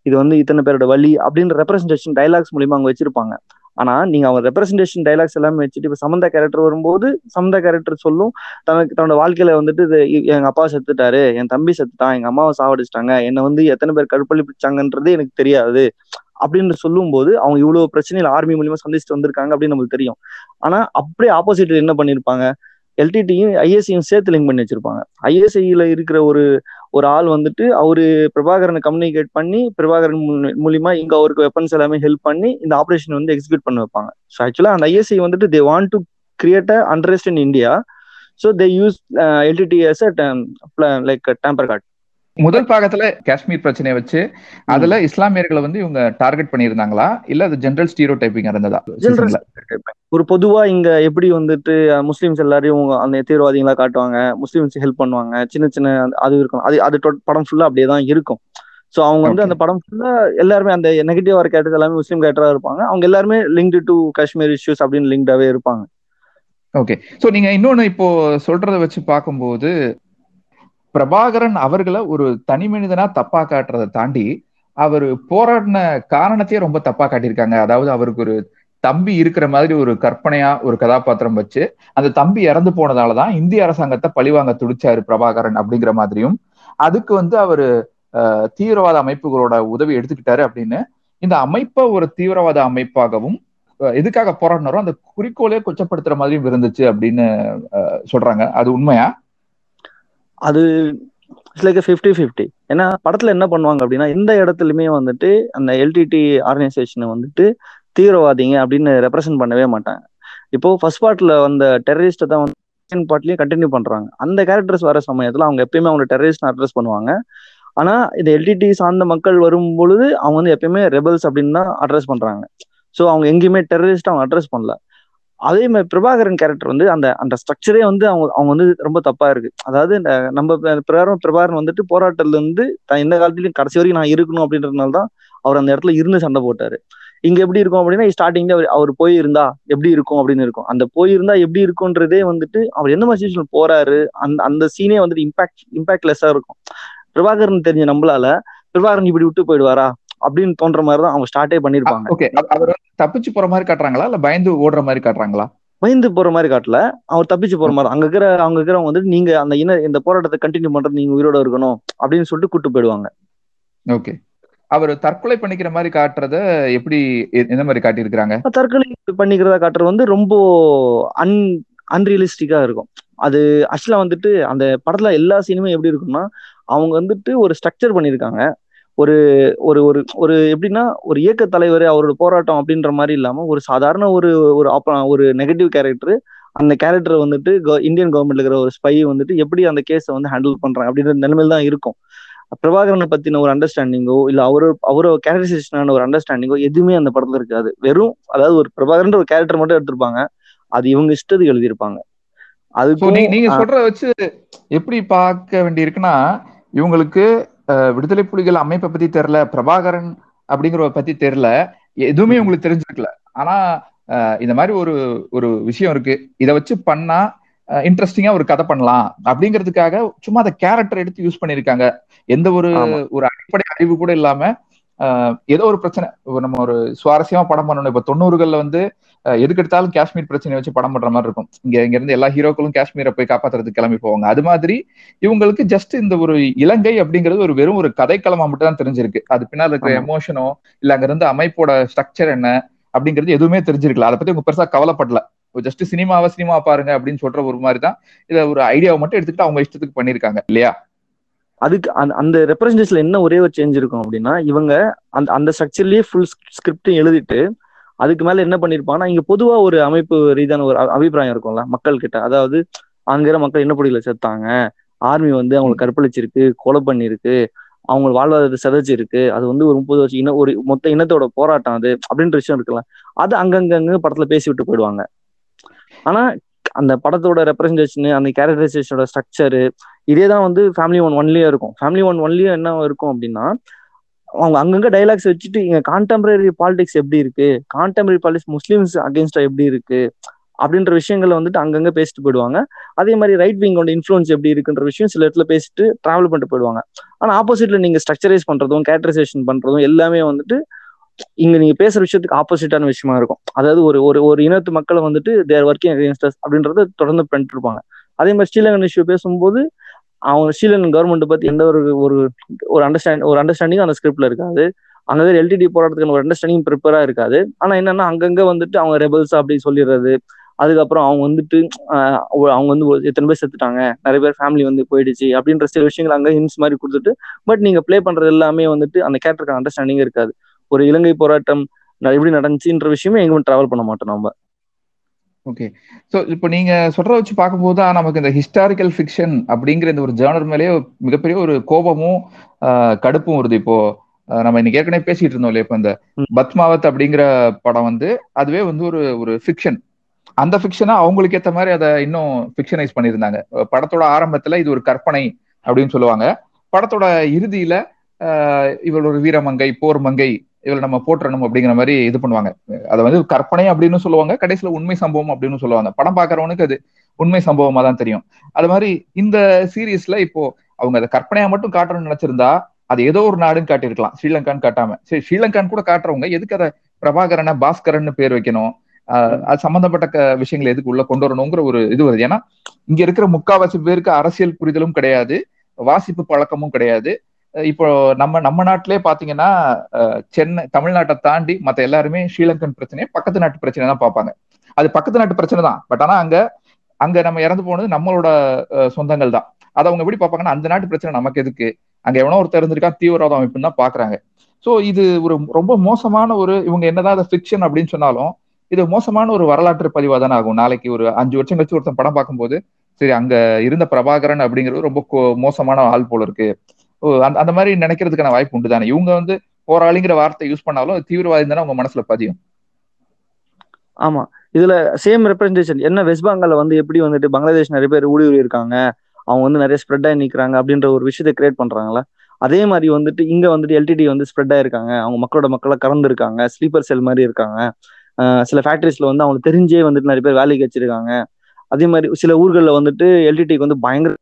இது வந்து இத்தனை பேரோட வழி அப்படின்ற ரெப்ரஸன்டேஷன் டைலாக்ஸ் மூலியமா அவங்க வச்சிருப்பாங்க. ஆனா நீங்க அவங்க ரெப்ரஸன்டேஷன் டைலாக்ஸ் எல்லாமே வச்சுட்டு இப்ப சமந்த கேரக்டர் வரும்போது சமந்த கேரக்டர் சொல்லும் தனக்கு தன்னோட வாழ்க்கையில வந்துட்டு இது எங்க அப்பா செத்துட்டாரு என் தம்பி செத்துட்டான் எங்க அம்மாவை சாவடிச்சிட்டாங்க என்னை வந்து எத்தனை பேர் கற்பழி பிடிச்சாங்கன்றது எனக்கு தெரியாது அப்படின்னு சொல்லும்போது அவங்க இவ்வளவு பிரச்சனையில ஆர்மி மூலியமா சந்திச்சுட்டு வந்திருக்காங்க அப்படின்னு நமக்கு தெரியும். ஆனா அப்படியே ஆப்போசிட் என்ன பண்ணிருப்பாங்க? எல்டிடியும் ஐஎஸ்சியும் சேர்த்து லிங்க் பண்ணி வச்சிருப்பாங்க. ஐஎஸ்ஐல இருக்கிற ஒரு ஒரு ஆள் வந்துட்டு அவரு பிரபாகரனை கம்யூனிகேட் பண்ணி பிரபாகரன் மூலியமா இங்க அவருக்கு வெப்பன்ஸ் எல்லாமே ஹெல்ப் பண்ணி இந்த ஆபரேஷன் வந்து எக்ஸிக்யூட் பண்ண வைப்பாங்க. ஸோ ஆக்சுவலா அந்த ஐஎஸ்ஐ வந்துட்டு they want to create a unrest in India so they use LTTE like trump card முதல் பாகத்துல காஷ்மீர் பிரச்சனையை வச்சு அதுல இஸ்லாமியர்களை வந்து இவங்க டார்கெட் பண்ணியிருந்தாங்களா? இல்ல அது ஜெனரல் ஸ்டீரோ டைப்பிங் இருந்ததா? ஒரு பொதுவா இங்க எப்படி வந்துட்டு முஸ்லிம்ஸ் எல்லாரையும் அந்த தீவிரவாதிகளா காட்டுவாங்க முஸ்லிம்ஸ் ஹெல்ப் பண்ணுவாங்க சின்ன சின்ன அது இருக்கும். அது அது படம் ஃபுல்லா அப்படியே தான் இருக்கும். ஸோ அவங்க வந்து. அந்த படம் ஃபுல்லா எல்லாருமே அந்த நெகட்டிவ் வர கேரக்டர் எல்லாமே முஸ்லீம் கேரக்டரா இருப்பாங்க. அவங்க எல்லாருமே லிங்க்டு டு காஷ்மீர் இஷ்யூஸ் அப்படின்னு லிங்க்டாவே இருப்பாங்க. ஓகே சோ நீங்க இன்னொன்னு இப்போ சொல்றத வச்சு பார்க்கும்போது பிரபாகரன் அவர்களை ஒரு தனி மனிதனா தப்பா காட்டுறதை தாண்டி அவர் போராடின காரணத்தையே ரொம்ப தப்பா காட்டியிருக்காங்க. அதாவது அவருக்கு ஒரு தம்பி இருக்கிற மாதிரி ஒரு கற்பனையா ஒரு கதாபாத்திரம் வச்சு அந்த தம்பி இறந்து போனதாலதான் இந்திய அரசாங்கத்தை பழிவாங்க துடிச்சாரு பிரபாகரன் அப்படிங்கிற மாதிரியும் அதுக்கு வந்து அவரு தீவிரவாத அமைப்புகளோட உதவி எடுத்துக்கிட்டாரு அப்படின்னு இந்த அமைப்பை ஒரு தீவிரவாத அமைப்பாகவும் எதுக்காக போராடினாரோ அந்த குறிக்கோளே கொச்சப்படுத்துற மாதிரியும் இருந்துச்சு அப்படின்னு சொல்றாங்க. அது உண்மையா? அது இட்ஸ் லைக் ஃபிஃப்டி ஃபிஃப்டி ஏன்னா படத்துல என்ன பண்ணுவாங்க அப்படின்னா எந்த இடத்துலயுமே வந்துட்டு அந்த எல்டிடி ஆர்கனைசேஷனை வந்துட்டு தீவிரவாதிங்க அப்படின்னு ரெப்ரசென்ட் பண்ணவே மாட்டாங்க. இப்போ ஃபர்ஸ்ட் பார்ட்ல வந்த டெரரிஸ்ட்டை தான் வந்து செகண்ட் பார்ட்லயும் கண்டினியூ பண்றாங்க. அந்த கேரக்டர்ஸ் வர சமயத்துல அவங்க எப்பயுமே அவங்க டெரரிஸ்ட் அட்ரஸ் பண்ணுவாங்க. ஆனா இந்த எல்டிடி சார்ந்த மக்கள் வரும் பொழுது அவங்க வந்து எப்பயுமே ரெபல்ஸ் அப்படின்னு தான் அட்ரஸ் பண்றாங்க. ஸோ அவங்க எங்கேயுமே டெரரிஸ்ட் அவங்க அட்ரஸ் பண்ணல. அதே மாதிரி பிரபாகரன் கேரக்டர் வந்து அந்த அந்த ஸ்ட்ரக்சரே வந்து அவங்க அவங்க வந்து ரொம்ப தப்பா இருக்கு. அதாவது நம்ம பிரகாரம் பிரபாகரன் வந்துட்டு போராட்டத்துல இருந்து தான் எந்த கடைசி வரைக்கும் நான் இருக்கணும் அப்படின்றதுனால தான் அவர் அந்த இடத்துல இருந்து சண்டை போட்டாரு. இங்க எப்படி இருக்கும் அப்படின்னா ஸ்டார்டிங்ல அவர் அவர் போயிருந்தா எப்படி இருக்கும் அப்படின்னு இருக்கும். அந்த போயிருந்தா எப்படி இருக்கும்ன்றதே வந்துட்டு அவர் எந்த மாதிரி சுச்சுவேஷன் போறாரு அந்த அந்த சீனே வந்துட்டு இம்பாக்ட் இம்பாக்ட்லெஸ்ஸா இருக்கும். பிரபாகரன் தெரிஞ்ச நம்மளால பிரபாகரன் இப்படி விட்டு போயிடுவாரா? அப்படின்னு தோன்ற மாதிரி தான் அவங்க ஸ்டார்ட்டே பண்ணிருப்பாங்க. ஓகே அவர் வந்து தப்பிச்சு போற மாதிரி காட்டுறாங்களா? இல்ல பயந்து ஓடுற மாதிரி காட்டுறாங்களா? பயந்து போற மாதிரி காட்டல. அவர் தப்பிச்சு போற மாதிரி அங்க இருக்கிற அங்க இருக்கிறவங்க வந்துட்டு நீங்க அந்த இன இந்த போராட்டத்தை கண்டினியூ பண்றது நீங்க உயிரோட இருக்கணும் அப்படின்னு சொல்லிட்டு கூட்டு போயிடுவாங்க. ஓகே அவர் தற்கொலை பண்ணிக்கிற மாதிரி காட்டுறத எப்படி எந்த மாதிரி காட்டியிருக்கிறாங்க? தற்கொலை பண்ணிக்கிறதா காட்டுறது வந்து ரொம்ப அன் அன்ரியலிஸ்டிக்கா இருக்கும். அது ஆக்சுவலா வந்துட்டு அந்த படத்துல எல்லா சீனுமே எப்படி இருக்கும்னா அவங்க வந்துட்டு ஒரு ஸ்ட்ரக்சர் பண்ணியிருக்காங்க. ஒரு ஒரு ஒரு ஒரு எப்படின்னா ஒரு இயக்க தலைவர் அவரோட போராட்டம் அப்படின்ற மாதிரி இல்லாம ஒரு சாதாரண ஒரு ஒரு ஒரு நெகட்டிவ் கேரக்டர் அந்த கேரக்டர் வந்துட்டு இந்தியன் கவர்மெண்ட்ல இருக்கிற ஒரு ஸ்பை வந்துட்டு எப்படி அந்த கேஸை வந்து ஹேண்டில் பண்றாங்க அப்படின்ற நிலைமையில தான் இருக்கும். பிரபாகரனை பத்தின ஒரு அண்டர்ஸ்டாண்டிங்கோ இல்ல அவரு அவரோட கேரக்டரைசேஷனான ஒரு அண்டர்ஸ்டாண்டிங்கோ எதுவுமே அந்த படத்துல இருக்காது. வெறும் அதாவது ஒரு பிரபாகரன்ற ஒரு கேரக்டர் மட்டும் எடுத்திருப்பாங்க. அது இவங்க இஷ்டத்துக்கு எழுதியிருப்பாங்க. நீ- நீங்க ஆ, சொல்றத வச்சு எப்படி பார்க்க வேண்டியிருக்குன்னா இவங்களுக்கு விடுதலை புலிகள் அமைப்பை பத்தி தெரியல பிரபாகரன் அப்படிங்கிறவ பத்தி தெரியல. எதுவுமே உங்களுக்கு தெரிஞ்சிருக்கல. ஆனா இந்த மாதிரி ஒரு ஒரு விஷயம் இருக்கு. இதை வச்சு பண்ணா இன்ட்ரெஸ்டிங்கா ஒரு கதை பண்ணலாம் அப்படிங்கிறதுக்காக சும்மா அந்த கேரக்டர் எடுத்து யூஸ் பண்ணிருக்காங்க எந்த ஒரு ஒரு அடிப்படை அறிவு கூட இல்லாம ஏதோ ஒரு பிரச்சனை. நம்ம ஒரு சுவாரஸ்யமா படம் பண்ணணும். இப்ப தொண்ணூறுகள்ல வந்து எதுக்கு எடுத்தாலும் காஷ்மீர் பிரச்சனையை வச்சு படம் பண்ற மாதிரி இருக்கும். இங்க இங்க இருந்து எல்லா ஹீரோக்களும் காஷ்மீரை போய் காப்பாத்துறதுக்கு கிளம்பி போவாங்க. அது மாதிரி இவங்களுக்கு ஜஸ்ட் இந்த ஒரு இலங்கை அப்படிங்கிறது ஒரு வெறும் ஒரு கதைக்களமா மட்டும் தான் தெரிஞ்சிருக்கு. அது பின்னால் இருக்கிற எமோஷனோ இல்ல அங்க இருந்து அமைப்போட ஸ்ட்ரக்சர் என்ன அப்படிங்கிறது எதுவுமே தெரிஞ்சிருக்கல. அதை பத்தி உங்க பெருசா கவலைப்படல. ஜஸ்ட் சினிமாவை சினிமா பாருங்க அப்படின்னு சொல்ற ஒரு மாதிரி தான் இதை ஒரு ஐடியாவை மட்டும் எடுத்துக்கிட்டு அவங்க இஷ்டத்துக்கு பண்ணியிருக்காங்க இல்லையா? அதுக்கு அந்த அந்த ரெப்ரஸன்டேஷன்ல என்ன ஒரே ஒரு சேஞ்ச் இருக்கும் அப்படின்னா இவங்க அந்த அந்த ஸ்ட்ரக்சர்லயே ஃபுல் ஸ்கிரிப்டையும் எழுதிட்டு அதுக்கு மேல என்ன பண்ணிருப்பாங்கன்னா இங்க பொதுவா ஒரு அமைப்பு ரீதியான ஒரு அபிப்பிராயம் இருக்கும்ல மக்கள் கிட்ட அதாவது அங்கிற மக்கள் என்ன பொடியில செத்தாங்க? ஆர்மி வந்து அவங்களை கற்பழிச்சிருக்கு கொலை பண்ணிருக்கு அவங்க வாழ்வாதாரத்தை சிதைச்சிருக்கு அது வந்து ஒரு முப்பது வருஷம் இன ஒரு மொத்த இனத்தோட போராட்டம் அது அப்படின்ற விஷயம் இருக்குல்ல அது அங்கங்க படத்துல பேசி விட்டு போயிடுவாங்க. ஆனா அந்த படத்தோட ரெப்ரஸன்டேஷன் அந்த கேரக்டரைசேஷனோட ஸ்ட்ரக்சரு இதே தான் வந்து ஃபேமிலி ஒன் ஒன்லயே இருக்கும். ஃபேமிலி ஒன் ஒன்லயே என்ன இருக்கும் அப்படின்னா அவங்க அங்கங்க டைலாக்ஸ் வச்சுட்டு இங்க கான்டெம்பரரி பாலிடிக்ஸ் எப்படி இருக்கு? கான்டெம்பரரி பாலிடிக்ஸ் முஸ்லிம்ஸ் அகேன்ஸ்டா எப்படி இருக்கு? அப்படின்ற விஷயங்களை வந்துட்டு அங்கங்க பேசிட்டு போயிடுவாங்க. அதே மாதிரி ரைட் விங்கோட இன்ஃபுளுன்ஸ் எப்படி இருக்குன்ற விஷயம் சில இடத்துல பேசிட்டு டிராவல் பண்ணிட்டு போயிடுவாங்க. ஆனா ஆப்போசிட்ல நீங்க ஸ்ட்ரக்சரைஸ் பண்றதும் கேரக்டரைசேஷன் பண்றதும் எல்லாமே வந்துட்டு இங்க நீங்க பேசுற விஷயத்துக்கு ஆப்போசிட்டான விஷயமா இருக்கும். அதாவது ஒரு ஒரு ஒரு இனத்து மக்களை வந்துட்டு தேர் ஒர்க்கிங் அகேன்ஸ்டர்ஸ் அப்படின்றத தொடர்ந்து பண்ணிட்டு இருப்பாங்க. அதே மாதிரி ஸ்ரீலங்கன் இஷ்யூ பேசும்போது அவங்க ஸ்ரீலங்கன் கவர்மெண்ட் பத்தி எந்த ஒரு ஒரு ஒரு அண்டர்ஸ்டாண்ட் ஒரு அண்டர்ஸ்டாண்டிங் அந்த ஸ்கிரிப்ட்ல இருக்காது. அங்க எல்டிடி போராட்டத்துக்கு ஒரு அண்டர்ஸ்டாண்டிங் ப்ரிப்பரா இருக்காது. ஆனா என்னன்னா அங்கங்க வந்துட்டு அவங்க ரெபல்ஸ் அப்படி சொல்லிடுறது. அதுக்கப்புறம் அவங்க வந்துட்டு அவங்க வந்து ஒரு எத்தனை பேர் செத்துட்டாங்க. நிறைய பேர் ஃபேமிலி வந்து போயிடுச்சு அப்படின்ற சில விஷயங்கள் அங்கே ஹின்ஸ் மாதிரி கொடுத்துட்டு பட் நீங்க ப்ளே பண்றது எல்லாமே வந்துட்டு அந்த கேரக்டருக்கு அண்டர்ஸ்டாண்டிங் இருக்காது. ஒரு இலங்கை போராட்டம் எப்படி நடந்துச்சுன்ற விஷயமே எங்கேயும் டிராவல் பண்ண மாட்டோம் நம்ம ஓகே ஸோ இப்போ நீங்க சொல்றத வச்சு பார்க்கும்போது தான் நமக்கு இந்த ஹிஸ்டாரிக்கல் ஃபிக்ஷன் அப்படிங்கிற இந்த ஒரு ஜேர்னர் மேலேயே மிகப்பெரிய ஒரு கோபமும் கடுப்பும் வருது. இப்போ நம்ம இன்னைக்கு ஏற்கனவே பேசிட்டு இருந்தோம் இல்லையா? இப்போ இந்த. பத்மாவத் அப்படிங்கிற படம் வந்து அதுவே வந்து ஒரு ஒரு ஃபிக்ஷன் அந்த ஃபிக்ஷனை அவங்களுக்கு ஏற்ற மாதிரி அதை இன்னும் ஃபிக்ஷனைஸ் பண்ணியிருந்தாங்க. படத்தோட ஆரம்பத்துல இது ஒரு கற்பனை அப்படின்னு சொல்லுவாங்க. படத்தோட இறுதியில ஆஹ், இவள் ஒரு வீரமங்கை போர் மங்கை இவளை நம்ம போட்டுறணும் அப்படிங்கிற மாதிரி இது பண்ணுவாங்க. அதை வந்து கற்பனை அப்படின்னு சொல்லுவாங்க கடைசியில உண்மை சம்பவம் அப்படின்னு சொல்லுவாங்க. படம் பாக்குறவனுக்கு அது உண்மை சம்பவமா தான் தெரியும். அது மாதிரி இந்த சீரீஸ்ல இப்போ அவங்க அதை கற்பனையா மட்டும் காட்டணும்னு நினைச்சிருந்தா அது ஏதோ ஒரு நாடுன்னு காட்டியிருக்கலாம். ஸ்ரீலங்கான்னு காட்டாம. சரி ஸ்ரீலங்கான்னு கூட காட்டுறவங்க எதுக்கு அதை பிரபாகரனை பாஸ்கரன் பேர் வைக்கணும்? ஆஹ் அது சம்பந்தப்பட்ட விஷயங்களை எதுக்கு உள்ள கொண்டு வரணுங்கிற ஒரு இது வருது. ஏன்னா இங்க இருக்கிற முக்காவாசி பேருக்கு அரசியல் புரிதலும் கிடையாது. வாசிப்பு பழக்கமும் கிடையாது. இப்போ நம்ம நம்ம நாட்டிலே பாத்தீங்கன்னா சென்னை தமிழ்நாட்டை தாண்டி மத்த எல்லாருமே ஸ்ரீலங்கன் பிரச்சனையை பக்கத்து நாட்டு பிரச்சனை தான் பார்ப்பாங்க. அது பக்கத்து நாட்டு பிரச்சனை தான். பட் ஆனா அங்க அங்க நம்ம இறந்து போனது நம்மளோட சொந்தங்கள் தான். அதை அவங்க எப்படி பார்ப்பாங்கன்னா அந்த நாட்டு பிரச்சனை நமக்கு எதுக்கு? அங்க எவனோ ஒருத்தர் இருந்திருக்கா தீவிரவாத அமைப்புன்னு தான் பாக்குறாங்க சோ இது ஒரு ரொம்ப மோசமான ஒரு இவங்க என்னதான் அதை ஃபிக்ஷன் அப்படின்னு சொன்னாலும் இது மோசமான ஒரு வரலாற்று பதிவா தானே ஆகும். நாளைக்கு ஒரு அஞ்சு வருஷம் கழிச்சு ஒருத்தன் படம் பார்க்கும்போது சரி அங்க இருந்த பிரபாகரன் அப்படிங்கிறது ரொம்ப கோ- மோசமான ஆள் போல இருக்கு. அந்த அந்த மாதிரி நினைக்கிறதுக்கான வாய்ப்பு உண்டு தானே இவங்க வந்து போராளிங்கிற வார்த்தை யூஸ் பண்ணாலும் தீவிரவாதி தானே உங்க மனசுல பதியும். ஆமா. இதுல சேம் ரெப்ரஸன்டேஷன் என்ன வெஸ்ட் பெங்கால்ல வந்து எப்படி வந்துட்டு பங்களாதேஷ் நிறைய பேர் ஊடுருவி இருக்காங்க அவங்க வந்து நிறைய ஸ்ப்ரெட் ஆகி நிற்கிறாங்க அப்படின்ற ஒரு விஷயத்தை கிரியேட் பண்றாங்களா அதே மாதிரி வந்துட்டு இங்க வந்துட்டு எல்டிடி வந்து ஸ்ப்ரெட் ஆயிருக்காங்க. அவங்க மக்களோட மக்களை கறந்து இருக்காங்க ஸ்லீப்பர் செல் மாதிரி இருக்காங்க. சில ஃபேக்டரிஸ்ல வந்து அவங்களுக்கு தெரிஞ்சே வந்துட்டு நிறைய பேர் வேலைக்கு வச்சிருக்காங்க. அதே மாதிரி சில ஊர்களில் வந்துட்டு எல்டிடிக்கு வந்து பயங்கர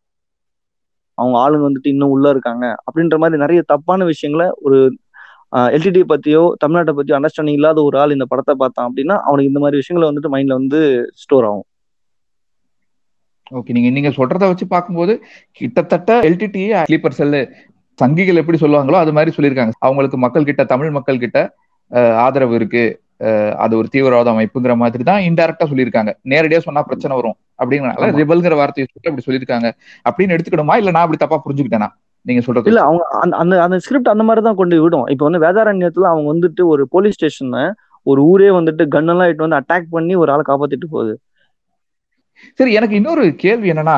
அவங்க ஆளுங்க வந்துட்டு இன்னும் உள்ள இருக்காங்க அப்படின்ற மாதிரி நிறைய தப்பான விஷயங்களை ஒரு எல்டிடி பத்தியோ தமிழ்நாட்டை பத்தியோ அண்டர்ஸ்டாண்டிங் இல்லாத ஒரு ஆள் இந்த படத்தை பார்த்தான் அப்படின்னா அவனுக்கு இந்த மாதிரி விஷயங்களை வந்துட்டு மைண்ட்ல வந்து ஸ்டோர் ஆகும். ஓகே நீங்க நீங்க சொல்றத வச்சு பார்க்கும்போது கிட்டத்தட்ட எல்டிடி ஸ்லீப்பர் செல்லு சங்கிகள் எப்படி சொல்லுவாங்களோ அது மாதிரி சொல்லியிருக்காங்க. அவங்களுக்கு மக்கள் கிட்ட தமிழ் மக்கள் கிட்ட ஆதரவு இருக்கு. அது ஒரு தீவிரவாத அமைப்புங்கிற மாதிரி தான் இன்டெரக்டா சொல்லியிருக்காங்க. நேரடியா சொன்னா பிரச்சனை வரும் அப்படிங்கறனால. ரிபல்ங்கிற வார்த்தையை சொல்லி அப்படி சொல்லியிருக்காங்க. அப்படின்னு எடுத்துக்கணுமா? இல்ல நான் அப்படி தப்பா புரிஞ்சுக்கிட்டேனா? நீங்க சொல்றது. இல்ல அவங்க அந்த அந்த ஸ்கிரிப்ட் அந்த மாதிரி தான் கொண்டு விடும். இப்போ வந்து வேதாரண்யத்துல அவங்க வந்துட்டு ஒரு போலீஸ் ஸ்டேஷனை ஒரு ஊரே வந்துட்டு கன்னெல்லாம் இட்டு வந்து அட்டாக் பண்ணி ஒரு ஆளை காப்பாத்திட்டு போகுது. சரி எனக்கு இன்னொரு கேள்வி என்னன்னா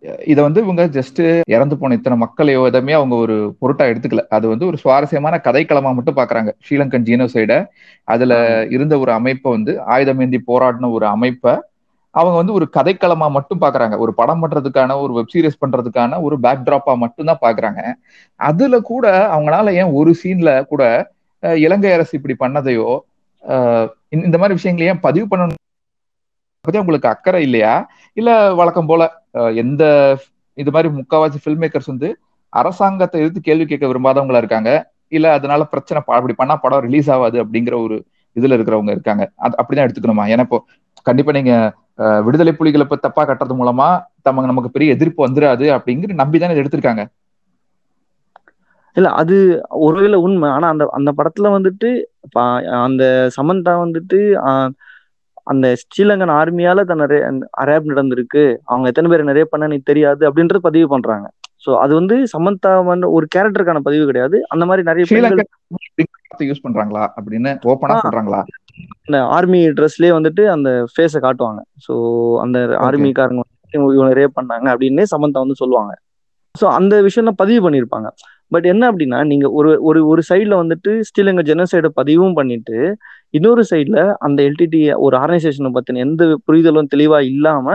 இதை வந்து இவங்க ஜஸ்ட் இறந்து போன இத்தனை மக்களையோ எதுவுமே அவங்க ஒரு பொருட்டா எடுத்துக்கல. அது வந்து ஒரு சுவாரஸ்யமான கதைக்களமா மட்டும் பாக்குறாங்க. ஸ்ரீலங்கன் ஜீனோசைட அதுல இருந்த ஒரு அமைப்பை வந்து ஆயுதமேந்தி போராடின ஒரு அமைப்பை அவங்க வந்து ஒரு கதைக்களமா மட்டும் பாக்குறாங்க. ஒரு படம் பண்றதுக்கான ஒரு வெப் சீரிஸ் பண்றதுக்கான ஒரு பேக் டிராப்பா மட்டும் தான் பாக்குறாங்க. அதுல கூட அவங்களால ஏன் ஒரு சீன்ல கூட இலங்கை அரசு இப்படி பண்ணதையோ இந்த- மாதிரி விஷயங்களை ஏன் பதிவு பண்ணணும் பத்தி உங்களுக்கு அக்கறை இல்லையா? இல்ல வழக்கம் போல எந்த இது மாதிரி முக்காவாசி ஃபில்ம் மேக்கர்ஸ் வந்து அரசாங்கத்தை எதிர்த்து கேள்வி கேட்க விரும்பாதவங்களா இருக்காங்க. இல்ல அதனால பிரச்சனை அப்படி பண்ணா படம் ரிலீஸ் ஆகாது அப்படிங்கிற ஒரு இதுல இருக்கிறவங்க இருக்காங்க. அது அப்படிதான் எடுத்துக்கணுமா? ஏன்னா இப்போ கண்டிப்பா நீங்க அஹ், விடுதலை புலிகளை இப்ப தப்பா கட்டுறது மூலமா தமக்கு நமக்கு பெரிய எதிர்ப்பு வந்துடாது அப்படிங்கிற நம்பிதானே இதை எடுத்திருக்காங்க. இல்ல அது ஒருவேளை உண்மை. ஆனா அந்த அந்த படத்துல வந்துட்டு அந்த சமந்தா வந்துட்டு ஆஹ், அந்த ஸ்ரீலங்கன் ஆர்மியால தன்னை அரேப் நடந்திருக்கு. அவங்க எத்தனை பேர் நிறைய பண்ண எனக்கு தெரியாது அப்படின்றது பதிவு பண்றாங்க. ஸோ அது வந்து சமந்தா ஒரு கேரக்டருக்கான பதிவு கிடையாது. அந்த மாதிரி நிறைய யூஸ் பண்றாங்களா அப்படின்னு ஓப்பனா. சொல்றாங்களா? அந்த ஆர்மி ட்ரெஸ்லயே வந்துட்டு அந்த ஃபேஸை காட்டுவாங்க. ஸோ அந்த ஆர்மிக்காரங்க இவங்க ரேப் பண்ணாங்க அப்படின்னே சமந்தா வந்து சொல்லுவாங்க. ஸோ அந்த விஷயம்லாம் பதிவு பண்ணியிருப்பாங்க. பட் என்ன அப்படின்னா நீங்க ஒரு ஒரு ஒரு சைட்ல வந்துட்டு ஸ்ரீலங்கா ஜெனசைடை பதிவும் பண்ணிட்டு இன்னொரு சைட்ல அந்த எல்டிடி ஒரு ஆர்கனைசேஷனை பத்தின எந்த புரிதலும் தெளிவா இல்லாம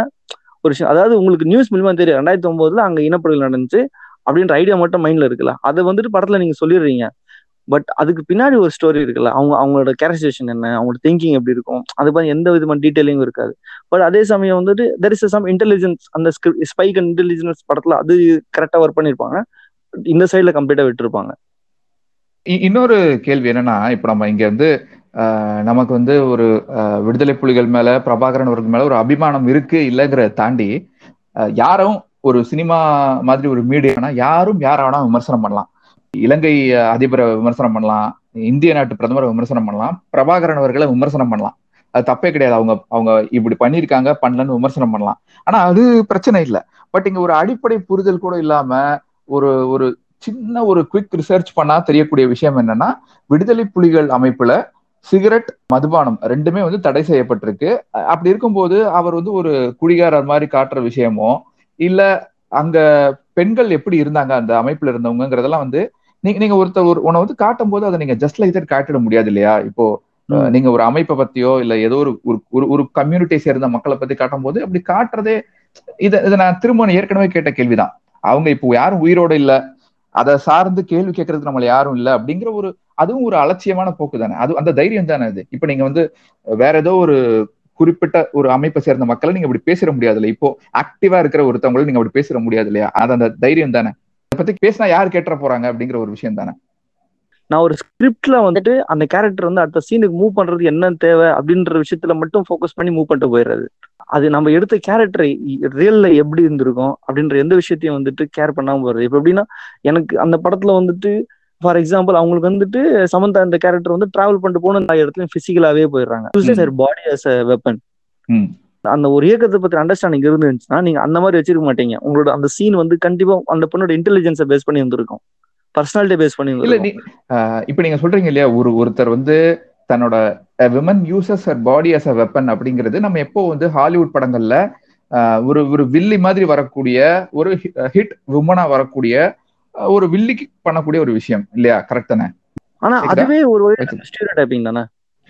ஒரு அதாவது உங்களுக்கு நியூஸ் மூலியமா தெரியும் ரெண்டாயிரத்தி ஒன்பதுல அங்க இனப்படுகொலை நடந்துச்சு அப்படின்ற ஐடியா மட்டும் மைண்ட்ல இருக்குல்ல. அதை வந்துட்டு படத்துல நீங்க சொல்லிடுறீங்க. பட் அதுக்கு பின்னாடி ஒரு ஸ்டோரி இருக்குல்ல. அவங்க அவங்களோட கேரக்டரைசேஷன் என்ன அவங்களோட திங்கிங் எப்படி இருக்கும் அது பத்தி எந்த விதமான டீட்டெயிலிங்கும் இருக்காது. பட் அதே சமயம் வந்துட்டு தெர் இஸ் சம் இன்டெலிஜென்ஸ் அந்த ஸ்பைக் அண்ட் இன்டெலிஜென்ஸ் படத்துல அது கரெக்டா ஒர்க் பண்ணிருப்பாங்க. இந்த சைடுல கம்ப்ளீட்டா விட்டுருப்பாங்க. இ- இன்னொரு கேள்வி என்னன்னா இப்ப நம்ம இங்க வந்து ஆஹ், நமக்கு வந்து ஒரு ஆஹ், விடுதலை புலிகள் மேல பிரபாகரன் அவர்கள் மேல ஒரு அபிமானம் இருக்கு இல்லைங்கிறத தாண்டி யாரும் ஒரு சினிமா மாதிரி ஒரு மீடியானா யாரும் யார வேணா விமர்சனம் பண்ணலாம். இலங்கை அதிபரை விமர்சனம் பண்ணலாம் இந்திய நாட்டு பிரதமரை விமர்சனம் பண்ணலாம் பிரபாகரன் அவர்களை விமர்சனம் பண்ணலாம். அது தப்பே கிடையாது. அவங்க அவங்க இப்படி பண்ணியிருக்காங்க பண்ணலன்னு விமர்சனம் பண்ணலாம். ஆனா அது பிரச்சனை இல்லை. பட் இங்க ஒரு அடிப்படை புரிதல் கூட இல்லாம ஒரு ஒரு சின்ன ஒரு குவிக் ரிசர்ச் பண்ணா தெரியக்கூடிய விஷயம் என்னன்னா விடுதலை புலிகள் அமைப்புல சிகரெட் மதுபானம் ரெண்டுமே வந்து தடை செய்யப்பட்டிருக்கு. அப்படி இருக்கும்போது அவர் வந்து ஒரு குடிகாரர் மாதிரி காட்டுற விஷயமோ இல்ல அங்க பெண்கள் எப்படி இருந்தாங்க அந்த அமைப்புல இருந்தவங்கிறதெல்லாம் வந்து நீங்க நீங்க ஒருத்தர் ஒரு உன்னை வந்து காட்டும் போது அதை நீங்க ஜஸ்ட் லைக் காட்டிட முடியாது இல்லையா? இப்போ நீங்க ஒரு அமைப்பை பத்தியோ இல்ல ஏதோ ஒரு ஒரு- ஒரு ஒரு கம்யூனிட்டி சேர்ந்த மக்களை பத்தி காட்டும் போது அப்படி காட்டுறதே இதை இதை நான் திரும்ப ஏற்கனவே கேட்ட கேள்விதான். அவங்க இப்போ யாரும் உயிரோட இல்ல. அதை சார்ந்து கேள்வி கேட்கறதுக்கு நம்மள யாரும் இல்ல அப்படிங்கிற ஒரு அதுவும் ஒரு அலட்சியமான போக்கு தானே. அது அந்த தைரியம் தானே அது. இப்ப நீங்க வந்து வேற ஏதோ ஒரு குறிப்பிட்ட ஒரு அமைப்பை சேர்ந்த மக்களை நீங்க அப்படி பேசிட முடியாது இல்லையா இப்போ ஆக்டிவா இருக்கிற ஒருத்தவங்களும் நீங்க அப்படி பேசிட முடியாது இல்லையா அது அந்த தைரியம் தானே. அதை பத்தி பேசினா யார் கேட்டுற போறாங்க அப்படிங்கிற ஒரு விஷயம் தானே. நான் ஒரு ஸ்கிரிப்ட்ல வந்துட்டு அந்த கேரக்டர் வந்து அடுத்த சீனுக்கு மூவ் பண்றது என்ன தேவை அப்படின்ற விஷயத்துல மட்டும் ஃபோக்கஸ் பண்ணி மூவ் பண்ணிட்டு போயிடுறது. அது நம்ம எடுத்த கேரக்டர் ரியல்ல எப்படி இருந்திருக்கும் அப்படின்ற எந்த விஷயத்தையும் வந்துட்டு கேர் பண்ணாம போறது. இப்ப எப்படின்னா எனக்கு அந்த படத்துல வந்துட்டு ஃபார் எக்ஸாம்பிள் அவங்களுக்கு வந்துட்டு சமந்தா இந்த கேரக்டர் வந்து டிராவல் பண்ணிட்டு போன எல்லா இடத்துலயும் பிசிக்கலாவே போயிடுறாங்க. Body as a weapon. அந்த ஒரு இயக்கத்தை பத்தி அண்டர்ஸ்டாண்டிங் இருந்துச்சுன்னா நீங்க அந்த மாதிரி வச்சிருக்க மாட்டீங்க. உங்களோட அந்த சீன் வந்து கண்டிப்பா அந்த பொண்ணோட இன்டெலிஜென்ஸை பேஸ் பண்ணி இருந்திருக்கும் பர்சனாலிட்டி பேஸ் பண்ணி இல்ல இப்ப நீங்க சொல்றீங்க இல்லையா ஒரு ஒருத்தர் வந்து தன்னோட women uses her body as a weapon அப்படிங்கிறது நம்ம எப்போ வந்து ஹாலிவுட் படங்கள்ல ஒரு ஒரு வில்லி மாதிரி வரக்கூடிய ஒரு ஹிட் விமனா வரக்கூடிய ஒரு வில்லிக்கு பண்ணக்கூடிய ஒரு விஷயம் இல்லையா? கரெக்ட் தானே? ஆனா? அதுவே ஒரு டைப்பிங் தானே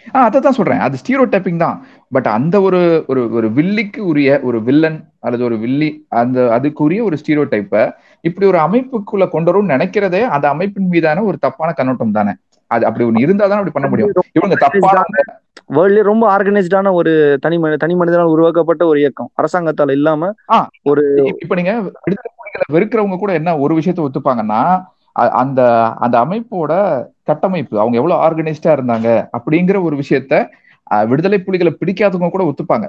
ஆஹ் அதை தான் சொல்றேன். அது ஸ்டீரோ டைப்பிங் தான். பட் அந்த ஒரு ஒரு ஒரு வில்லிக்கு உரிய ஒரு வில்லன் அல்லது ஒரு வில்லி அந்த அதுக்குரிய ஒரு ஸ்டீரோ டைப்பை இப்படி ஒரு அமைப்புக்குள்ள கொண்டு வரும்னு நினைக்கிறதே அந்த அமைப்பின் மீதான ஒரு தப்பான கண்ணோட்டம் தானே. அது அப்படி ஒண்ணு இருந்தா தான் அப்படி பண்ண முடியும். இவங்க தப்பான வேர்ல்ட்லயே ரொம்ப ஆர்கனைஸ்டான ஒரு தனி மனி தனி மனிதனால் உருவாக்கப்பட்ட ஒரு இயக்கம். அரசாங்கத்தால இல்லாம ஒரு இப்ப- நீங்க விடுதலை புலிகளை வெறுக்கிறவங்க கூட என்ன ஒரு விஷயத்த ஒத்துப்பாங்கன்னா அந்த அந்த அமைப்போட கட்டமைப்பு அவங்க எவ்வளவு ஆர்கனைஸ்டா இருந்தாங்க அப்படிங்கிற ஒரு விஷயத்த விடுதலை புலிகளை பிடிக்காதவங்க கூட ஒத்துப்பாங்க.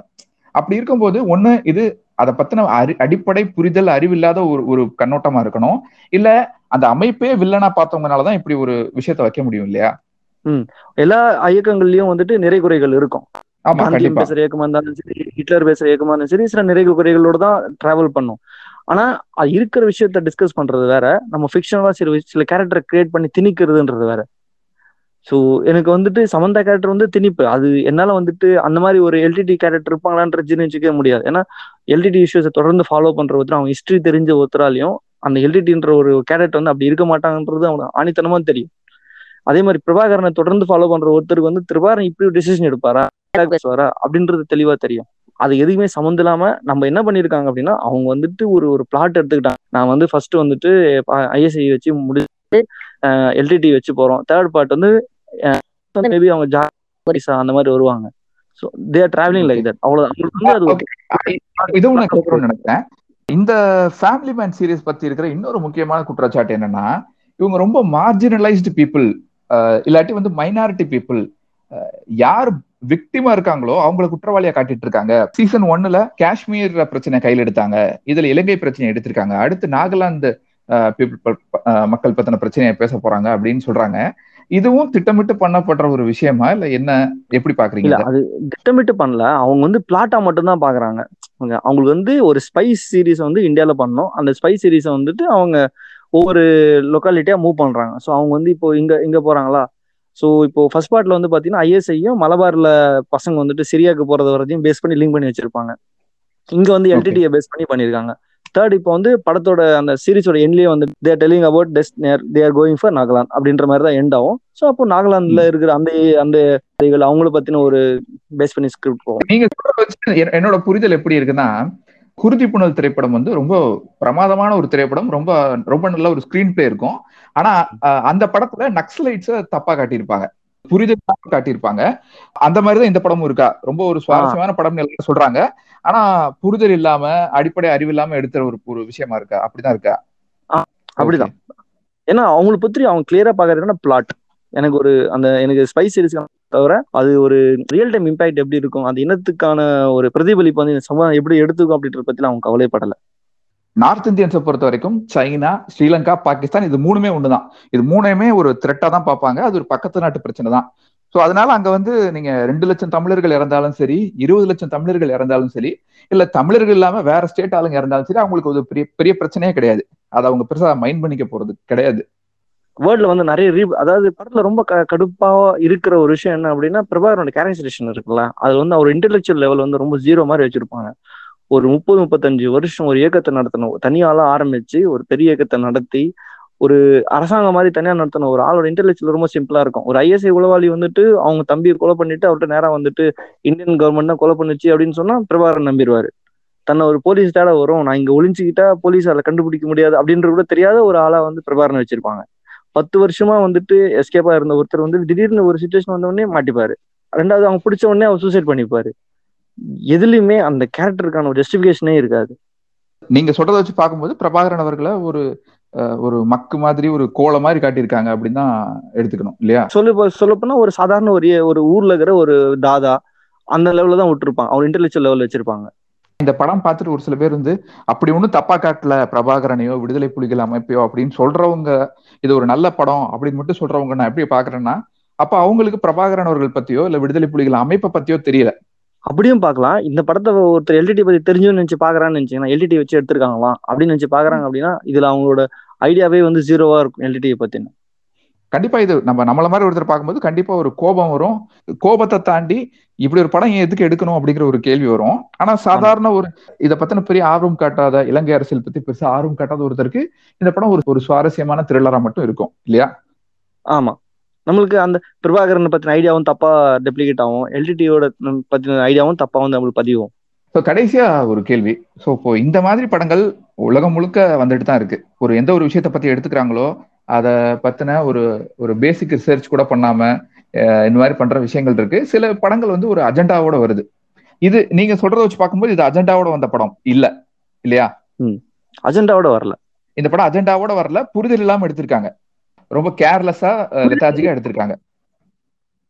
அப்படி இருக்கும்போது ஒண்ணு இது அதை பத்தின அறி அடிப்படை புரிதல் அறிவில்லாத ஒரு ஒரு கண்ணோட்டமா இருக்கணும். இல்ல அந்த அமைப்பே வில்லனா பார்த்தவங்கனாலதான் இப்படி ஒரு விஷயத்த வைக்க முடியும் இல்லையா? எல்லா இயக்கங்கள்லயும் வந்துட்டு நிறை குறைகள் இருக்கும் காந்தியம் பேசுற இயக்கமா இருந்தாலும் சரி ஹிட்லர் பேசுற இயக்கமா இருந்தாலும் சரி சில நிறை குறைகளோட தான் டிராவல் பண்ணும். ஆனா அது இருக்கிற விஷயத்த டிஸ்கஸ் பண்றது வேற. நம்ம ஃபிக்ஷனலா சில சில கேரக்டரை கிரியேட் பண்ணி திணிக்கிறதுன்றது வேற. ஸோ எனக்கு வந்துட்டு சமந்தா கேரக்டர் வந்து திணிப்பு. அது என்னால வந்துட்டு அந்த மாதிரி ஒரு எல்டிடி கேரக்டர் இருப்பாங்களான்ற ஜீர்ணிச்சிக்கவே முடியாது. ஏன்னா எல்டிடி இஷ்யூஸை தொடர்ந்து ஃபாலோ பண்ற ஒருத்தர் அவங்க ஹிஸ்டரி தெரிஞ்ச ஒருத்தராலையும் அந்த எல்டிடின்ற ஒரு கேரக்டர் வந்து அப்படி இருக்க மாட்டாங்கன்றது அவங்க ஆணித்தனமா தெரியும். அதே மாதிரி பிரபாகரனை தொடர்ந்து ஃபாலோ பண்ற ஒருத்தருக்கு வந்து பிரபாகரன் இப்படி ஒரு டிசிஷன் எடுப்பாரா? அப்படின்றது தெளிவா தெரியும். அது எதுவுமே சம்மந்தம் இல்லாம நம்ம என்ன பண்ணிருக்காங்க அப்படின்னா அவங்க வந்துட்டு ஒரு ஒரு பிளாட் எடுத்துக்கிட்டாங்க. நான் வந்து ஃபர்ஸ்ட் வந்துட்டு ஐஎஸ்ஐ வச்சு முடிச்சு எல்டிடி வச்சு போறோம். தேர்ட் பார்ட் வந்து மேபி அவங்க ஜாரிசா அந்த மாதிரி வருவாங்க. So they're travelling like that ஒரு இதுவும் நான் கேட்கணும்னு நினைக்கிறேன். இந்த ஃபேமிலி மேன் சீரிஸ் பத்தி இருக்கிற இன்னொரு முக்கியமான குற்றச்சாட்டு என்னன்னா இவங்க ரொம்ப மார்ஜினலைஸ்டு பீப்புள் இல்லாட்டி வந்து மைனாரிட்டி பீப்புள் யார் விக்டிமா இருக்காங்களோ அவங்கள குற்றவாளியா காட்டிட்டு இருக்காங்க சீசன் ஒன்னுல காஷ்மீர் பிரச்சனை கையில் எடுத்தாங்க. இதுல இலங்கை பிரச்சனை எடுத்திருக்காங்க. அடுத்து நாகாலாந்து பீப்புள் மக்கள் பத்தின பிரச்சனையை பேச போறாங்க அப்படின்னு சொல்றாங்க. இதுவும் திட்டமிட்டு பண்ணப்படுற ஒரு விஷயமா இல்ல என்ன எப்படி பாக்குறீங்க? அது திட்டமிட்டு பண்ணல. அவங்க வந்து பிளாட்டா மட்டும் தான் பாக்குறாங்க. அவங்க அவங்களுக்கு வந்து ஒரு ஸ்பைஸ் சீரிஸ் வந்து இந்தியால பண்ணணும். அந்த ஸ்பைஸ் சீரிஸை வந்துட்டு அவங்க ஒவ்வொரு லொக்காலிட்டியா மூவ் பண்றாங்க. ஸோ அவங்க வந்து இப்போ இங்க இங்க போறாங்களா? ஸோ இப்போ ஃபர்ஸ்ட் பார்ட்ல வந்து பாத்தீங்கன்னா ஐஎஸ்ஐயும் மலபார்ல பசங்க வந்துட்டு சிரியாக்கு போறது வரதையும் பேஸ் பண்ணி லிங்க் பண்ணி வச்சிருப்பாங்க. இங்க வந்து. எல்டிடியை பேஸ் பண்ணி பண்ணியிருக்காங்க தேர்ட் இப்போ வந்து படத்தோட அந்த சீரிஸோட எண்ட்லயே வந்து they're telling about test they are going for Nagaland அப்படின்ற மாதிரி தான் எண்ட் ஆகும். ஸோ அப்போ நாகாலாந்துல இருக்கிற அந்த அந்த அவங்கள பத்தின ஒரு பேஸ் பண்ணி ஸ்கிரிப்ட் போகும். நீங்க என்னோட புரிதல் எப்படி இருக்குன்னா குருதி புனல் திரைப்படம் வந்து ரொம்ப பிரமாதமான ஒரு திரைப்படம் ரொம்ப ரொம்ப நல்ல ஒரு ஸ்கிரீன் பிளே இருக்கும். ஆனா அந்த படத்துல நக்சலைட்ஸ தப்பா காட்டியிருப்பாங்க. புரிதல் காட்டியிருப்பாங்க. அந்த மாதிரிதான் இந்த படமும் இருக்கா? ரொம்ப ஒரு சுவாரஸ்யமான படம்னு எல்லாரும் சொல்றாங்க. ஆனா புரிதல் இல்லாம அடிப்படை அறிவு இல்லாம எடுத்த ஒரு ஒரு விஷயமா இருக்கா? அப்படிதான் இருக்கா? அப்படிதான். ஏன்னா அவங்களை பத்தி அவங்க கிளியரா பாக்குறதுன்னா பிளாட் எனக்கு ஒரு அந்த எனக்கு ஸ்பைஸ் சீரிஸ் தவிர அது ஒரு ரியல் டைம் இம்பாக்ட் எப்படி இருக்கும் அந்த இனத்துக்கான ஒரு பிரதிபலிப்பு வந்து இந்த சமுதாயம் எப்படி எடுத்துக்கும் அப்படின்றத பத்தி அவங்க கவலைப்படல. நார்த் இந்தியன்ஸை பொறுத்த வரைக்கும் சைனா ஸ்ரீலங்கா பாகிஸ்தான் இது மூணுமே ஒண்ணுதான். இது மூணுமே ஒரு த்ரெட்டா தான் பார்ப்பாங்க. அது ஒரு பக்கத்து நாட்டு பிரச்சனை தான். ஸோ அதனால அங்க வந்து நீங்க ரெண்டு லட்சம் தமிழர்கள் இறந்தாலும் சரி இருபது லட்சம் தமிழர்கள் இறந்தாலும் சரி இல்ல தமிழர்கள் இல்லாம வேற ஸ்டேட் ஆளுங்க இறந்தாலும் சரி அவங்களுக்கு ஒரு பெரிய பெரிய பிரச்சனையே கிடையாது. அதை அவங்க பெருசா மைண்ட் பண்ணிக்க போறது கிடையாது. வேர்ல்ட்ல வந்து நிறைய ரீ அதாவது படத்துல ரொம்ப க கடுப்பா இருக்கிற ஒரு விஷயம் என்ன அப்படின்னா பிரபாகரோட கேரக்டரைசேஷன் இருக்குல்ல? அது வந்து அவர் இன்டெலெக்சுவல் லெவல் வந்து ரொம்ப ஜீரோ மாதிரி வச்சிருப்பாங்க. ஒரு முப்பது முப்பத்தஞ்சு வருஷம் ஒரு இயக்கத்தை நடத்தணும். தனியால ஆரம்பிச்சு ஒரு பெரிய இயக்கத்தை நடத்தி ஒரு அரசாங்கம் மாதிரி தனியா நடத்தணும். ஒரு ஆளோட இன்டெலெக்சுவல் ரொம்ப சிம்பிளா இருக்கும். ஒரு ஐஎஸ்ஐ உளவாளி வந்துட்டு அவங்க தம்பியை கொலை பண்ணிட்டு அவர்கிட்ட நேரா வந்துட்டு இந்தியன் கவர்மெண்ட் தான் கொலை பண்ணுச்சு அப்படின்னு சொன்னா பிரபாகரன் நம்பிடுவாரு. தன்னை ஒரு போலீஸ் தேட வரும். நான் இங்க ஒளிஞ்சுக்கிட்டா போலீஸால கண்டுபிடிக்க முடியாது அப்படின்ற கூட தெரியாத ஒரு ஆளா வந்து பிரபாகரன் வச்சிருப்பாங்க. பத்து வருஷமா வந்துட்டு எஸ்கேப்பா இருந்த ஒருத்தர் வந்து திடீர்னு ஒரு சுச்சுவேஷன் வந்த உடனே மாட்டிப்பாரு. ரெண்டாவது அவங்க பிடிச்ச உடனே அவர் சூசைட் பண்ணிப்பாரு. எதுலயுமே அந்த கேரக்டருக்கான ஒரு ஜஸ்டிபிகேஷனே இருக்காது. நீங்க சொல்றதை வச்சு பார்க்கும்போது பிரபாகரன் அவர்களை ஒரு ஒரு மக்கு மாதிரி ஒரு கோலை மாதிரி காட்டியிருக்காங்க அப்படின்னு தான் எடுத்துக்கணும் இல்லையா? சொல்ல சொல்லப்போனா ஒரு சாதாரண ஒரு ஒரு ஊர்ல இருக்கிற ஒரு தாதா அந்த லெவல்ல தான் விட்டுருப்பாங்க அவர் இன்டெலெக்சுவல் லெவல் வச்சிருப்பாங்க. இந்த படம் பார்த்துட்டு ஒரு சில பேர் வந்து அப்படி ஒன்றும் தப்பா காட்டல பிரபாகரனையோ விடுதலை புலிகள் அமைப்பையோ அப்படின்னு சொல்றவங்க இது ஒரு நல்ல படம் அப்படின்னு மட்டும் சொல்றவங்க நான் எப்படி பாக்குறேன்னா அப்ப அவங்களுக்கு பிரபாகரன் அவர்கள் பத்தியோ இல்ல விடுதலை புலிகள் அமைப்பை பத்தியோ தெரியல. அப்படியும் பார்க்கலாம். இந்த படத்தை ஒருத்தர் எல்டிடி பத்தி தெரிஞ்சுன்னு நினைச்சு பாக்குறான்னு நினைச்சீங்கன்னா எல்டிடி வச்சு எடுத்திருக்காங்களா அப்படின்னு நினைச்சு பாக்குறாங்க அப்படின்னா இதுல அவங்களோட ஐடியாவே வந்து ஜீரோவா இருக்கும் எல்டிடியை பத்தின கண்டிப்பா இது நம்ம நம்மள மாதிரி ஒருத்தர் பார்க்கும்போது கண்டிப்பா ஒரு கோபம் வரும். கோபத்தை தாண்டி இப்படி ஒரு படம் எதுக்கு எடுக்கணும் அப்படிங்கிற ஒரு கேள்வி வரும். ஆனா சாதாரண ஒரு இதை பத்தின பெரிய ஆர்வம் காட்டாத இலங்கை அரசியல் பத்தி பெருசா ஆர்வம் காட்டாத ஒருத்தருக்கு இந்த படம் ஒரு ஒரு சுவாரஸ்யமான த்ரில்லரா மட்டும் இருக்கும் இல்லையா? ஆமா. நம்மளுக்கு அந்த பிரபாகரனை பத்தின ஐடியாவும் தப்பா டெப்ளிகேட் ஆகும். எல்டிடியோட பத்தின ஐடியாவும் தப்பா வந்து நம்மளுக்கு பதிவும் ஸோ கடைசியா ஒரு கேள்வி. ஸோ இப்போ இந்த மாதிரி படங்கள் உலகம் முழுக்க வந்துட்டு தான் இருக்கு. ஒரு எந்த ஒரு விஷயத்தை பத்தி எடுத்துக்கிறாங்களோ அதை பத்தின ஒரு ஒரு பேசிக் ரிசர்ச் கூட பண்ணாம இந்த மாதிரி பண்ற விஷயங்கள் இருக்கு. சில படங்கள் வந்து ஒரு அஜெண்டாவோட வருது. இது நீங்க சொல்றத வச்சு பார்க்கும்போது இது அஜெண்டாவோட வந்த படம். இல்ல. இல்லையா? அஜெண்டாவோட வரல. இந்த படம் அஜெண்டாவோட வரல. புரிதல் இல்லாம எடுத்திருக்காங்க. ரொம்ப கேர்லெஸ்ஸா லெத்தாஜிக்கா எடுத்திருக்காங்க.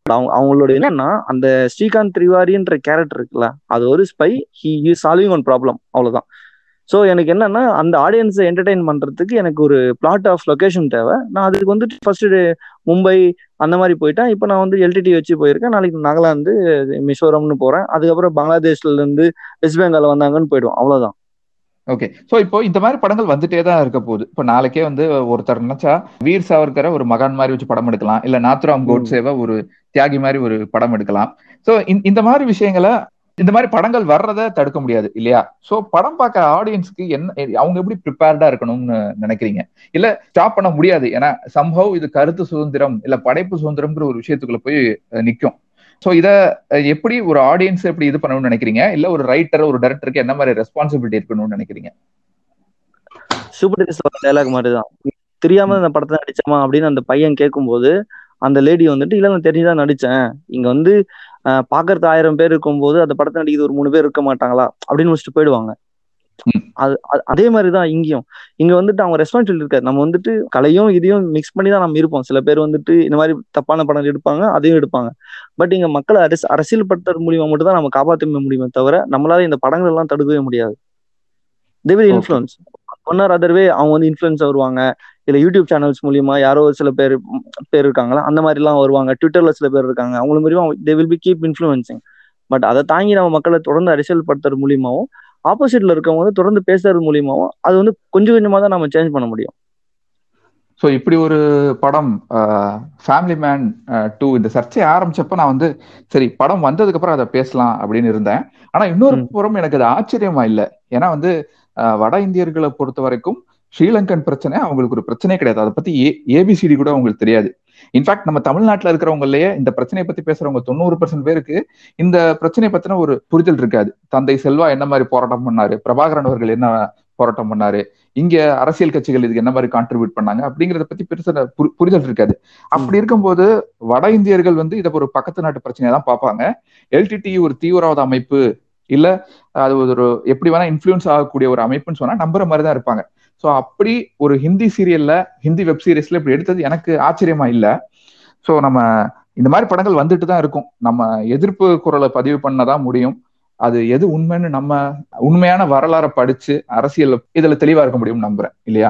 அவங்க அவங்களோட என்னன்னா அந்த ஸ்ரீகாந்த் திரிவாரின்ற கேரக்டர் இருக்குல்ல அது ஒரு spy he is solving one problem அவ்வளவுதான். ஸோ எனக்கு என்னன்னா அந்த ஆடியன்ஸை என்டர்டைன் பண்றதுக்கு எனக்கு ஒரு பிளாட் ஆஃப் லொகேஷன் தேவை. நான் அதுக்கு வந்துட்டு ஃபர்ஸ்ட் மும்பை அந்த மாதிரி போயிட்டேன். இப்போ நான் வந்து எல்டிடி வச்சு போயிருக்கேன். நாளைக்கு நாகாலாந்து மிசோரம்னு போறேன். அதுக்கப்புறம் பங்களாதேஷ்ல இருந்து வெஸ்ட் பெங்கால் வந்தாங்கன்னு போயிடுவோம். அவ்வளவுதான். ஓகே ஸோ இப்போ இந்த மாதிரி படங்கள் வந்துட்டே தான் இருக்க போகுது. இப்போ நாளைக்கே வந்து ஒருத்தர் நினைச்சா வீர் சாவர்கரை ஒரு மகான் மாதிரி வச்சு படம் எடுக்கலாம். இல்ல நாத்ராம் கோட்சேவை ஒரு தியாகி மாதிரி ஒரு படம் எடுக்கலாம். ஸோ இந்த மாதிரி விஷயங்களை இந்த மாதிரி படங்கள் வர்றதை தடுக்க முடியாது இல்லையா? சோ படம் பார்க்குற ஆடியன்ஸ்க்கு என்ன அவங்க எப்படி ப்ரிப்பேர்டா இருக்கணும்னு நினைக்கிறீங்க? இல்ல ஸ்டாப் பண்ண முடியாது. ஏன்னா சம்பவ் இது கருத்து சுதந்திரம் இல்ல படைப்பு சுதந்திரம்ங்கிற ஒரு விஷயத்துக்குள்ள போய் நிக்கும். சோ இத எப்படி ஒரு ஆடியன்ஸ் எப்படி இது பண்ணணும்னு நினைக்கிறீங்க? இல்ல ஒரு ரைட்டர் ஒரு டைரக்டருக்கு என்ன மாதிரி ரெஸ்பான்சிபிலிட்டி இருக்கணும்னு நினைக்கிறீங்க? சூப்பர் டைலாக் மாதிரி தான் தெரியாம இந்த படத்தை நடிச்சோமா அப்படின்னு அந்த பையன் கேட்கும்போது அந்த லேடி வந்துட்டு இல்ல நான் தெரிஞ்சுதான் நடிச்சேன். இங்க வந்து பாக்கறது ஆயிரம் பேர் இருக்கும்போது அந்த படத்தை நடிக்கிறது ஒரு மூணு பேர் இருக்க மாட்டாங்களா? அப்படின்னு முடிச்சுட்டு போயிடுவாங்க. அது அது- மாதிரிதான் இங்கேயும். இங்க வந்துட்டு அவங்க ரெஸ்பான்சிபிலிட்டி இருக்காது. நம்ம வந்துட்டு கலையும் இதையும் மிக்ஸ் பண்ணி தான் நம்ம இருப்போம். சில பேர் வந்துட்டு இந்த மாதிரி தப்பான படம் எடுப்பாங்க அதையும் எடுப்பாங்க. பட் இங்க மக்களை அரசு அரசியல் படுத்துறது மூலியமா மட்டும் தான் நம்ம காப்பாற்ற முடியுமே தவிர நம்மளால இந்த படங்கள் எல்லாம் தடுக்கவே முடியாது. They will. Influence one or otherwise அவங்க வந்து இன்ஃப்ளூயன்ஸ் வருவாங்க. இல்ல யூடியூப் சேனல்ஸ் மூலியமா யாரோ ஒரு சில பேர் பேர் இருக்காங்களா? அந்த மாதிரி எல்லாம் வருவாங்க ட்விட்டர்ல சில பேர் இருக்காங்க. அவங்கள மூலியமா they will be keep influencing but அதை தாங்கி நம்ம மக்களை தொடர்ந்து அரசியல் படுத்துறது மூலியமாவும் ஆப்போசிட்ல இருக்கவங்க வந்து தொடர்ந்து பேசுறது மூலியமாவும் அது வந்து கொஞ்சம் கொஞ்சமா தான் நம்ம சேஞ்ச் பண்ண முடியும். ஸோ இப்படி ஒரு படம் ஃபேமிலி மேன் டூ இந்த சர்ச்சை ஆரம்பிச்சப்ப நான் வந்து சரி படம் வந்ததுக்கு அப்புறம் அதை பேசலாம் அப்படின்னு இருந்தேன். ஆனா இன்னொரு. புறம் எனக்கு அது ஆச்சரியமா இல்லை. ஏன்னா வந்து வட இந்தியர்களை பொறுத்த வரைக்கும் ஸ்ரீலங்கன் பிரச்சனை அவங்களுக்கு ஒரு பிரச்சனையே கிடையாது. அதை பத்தி ஏபிசிடி கூட அவங்களுக்கு தெரியாது. இன்ஃபேக்ட் நம்ம தமிழ்நாட்டுல இருக்கிறவங்களயே இந்த பிரச்சனையை பத்தி பேசுறவங்க தொண்ணூறு பர்சன்ட் பேருக்கு இந்த பிரச்சனையை பத்தின ஒரு புரிதல் இருக்காது. தந்தை செல்வா என்ன மாதிரி போராட்டம் பண்ணாரு? பிரபாகரன் அவர்கள் என்ன போராட்டம் பண்ணாரு? இங்க அரசியல் கட்சிகள் இதுக்கு என்ன மாதிரி கான்ட்ரிபியூட் பண்ணாங்க? அப்படிங்கறத பத்தி பெருசா புரி- புரிதல் இருக்காது. அப்படி இருக்கும்போது வட இந்தியர்கள் வந்து இதை ஒரு பக்கத்து நாட்டு பிரச்சனையை தான் பார்ப்பாங்க. எல்டிடி ஒரு தீவிரவாத அமைப்பு இல்ல அது ஒரு எப்படி வேணா இன்ஃபுளுன்ஸ் ஆகக்கூடிய ஒரு அமைப்புன்னு சொன்னா நம்புற மாதிரி தான் இருப்பாங்க. ஸோ அப்படி ஒரு ஹிந்தி சீரியல்ல ஹிந்தி வெப் சீரிஸ்ல இப்படி எடுத்தது எனக்கு ஆச்சரியமா இல்ல. ஸோ நம்ம இந்த மாதிரி படங்கள் வந்துட்டு தான் இருக்கும். நம்ம எதிர்ப்பு குரலை பதிவு பண்ணதான் முடியும். அது எது உண்மைன்னு நம்ம உண்மையான வரலாறை படிச்சு அரசியல் இதுல தெளிவா இருக்க முடியும் நம்புறேன். இல்லையா?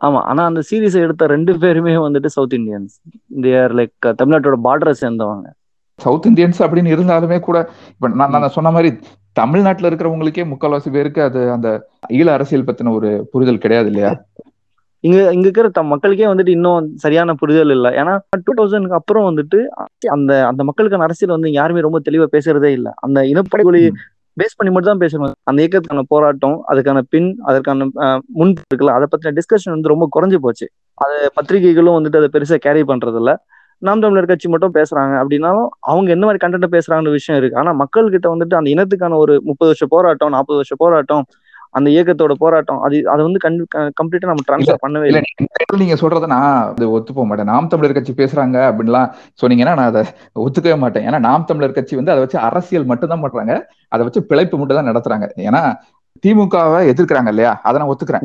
ஆமா. ஆனா அந்த சீரீஸ் எடுத்த ரெண்டு பேருமே வந்துட்டு சவுத் இந்தியன்ஸ் தேர் லைக் தமிழ்நாட்டோட பார்டரை சேர்ந்தவங்க. சவுத் இந்தியன்ஸ் அப்படின்னு இருந்தாலுமே கூட இப்ப நான் நான் சொன்ன மாதிரி தமிழ்நாட்டுல இருக்கிறவங்களுக்கே முக்கால்வாசி பேருக்கு அது அந்த ஈழ அரசியல் பத்தின ஒரு புரிதல் கிடையாது இல்லையா? இங்க இங்க இருக்கிற தம் மக்களுக்கே வந்துட்டு இன்னும் சரியான புரிதல் இல்லை. ஏன்னா டூ தௌசண்ட்க்கு அப்புறம் வந்துட்டு அந்த அந்த மக்களுக்கான அரசியல் வந்து யாருமே ரொம்ப தெளிவா பேசுறதே இல்லை. அந்த இனப்படுகொலை பேஸ் பண்ணி மட்டும் தான் பேசணும் அந்த இயக்கத்துக்கான போராட்டம் அதுக்கான பின் அதற்கான முன் இருக்குல்ல அதை பத்தின டிஸ்கஷன் வந்து ரொம்ப குறைஞ்சு போச்சு. அது பத்திரிகைகளும் வந்துட்டு அதை பெருசா கேரி பண்றது இல்ல நாம் தமிழர் கட்சி மட்டும் பேசுறாங்க அப்படின்னாலும் அவங்க என்ன மாதிரி கண்டென்ட் பேசுறாங்கன்ற விஷயம் இருக்கு. ஆனா மக்கள் கிட்ட வந்துட்டு அந்த இனத்துக்கான ஒரு முப்பது வருஷ போராட்டம் நாற்பது வருஷ போராட்டம் அந்த இயக்கத்தோட போராட்டம் அது அதை வந்து கம்ப்ளீட்டா நம்ம ட்ரான்ஸ்ஃபர் பண்ணவே இல்ல. நீங்க சொல்றத நான் அது ஒத்து போக மாட்டேன். நாம் தமிழர் கட்சி பேசுறாங்க அப்படின்லாம் சொன்னீங்கன்னா நான் அதை ஒத்துக்கவே மாட்டேன். ஏன்னா நாம் தமிழர் கட்சி வந்து அதை வச்சு அரசியல் மட்டும் தான் பண்றாங்க. அதை வச்சு பிழைப்பு மட்டும் தான் நடத்துறாங்க. ஏன்னா திமுகவை எதிர்க்கிறாங்க இல்லையா? அதை நான் ஒத்துக்கிறேன்.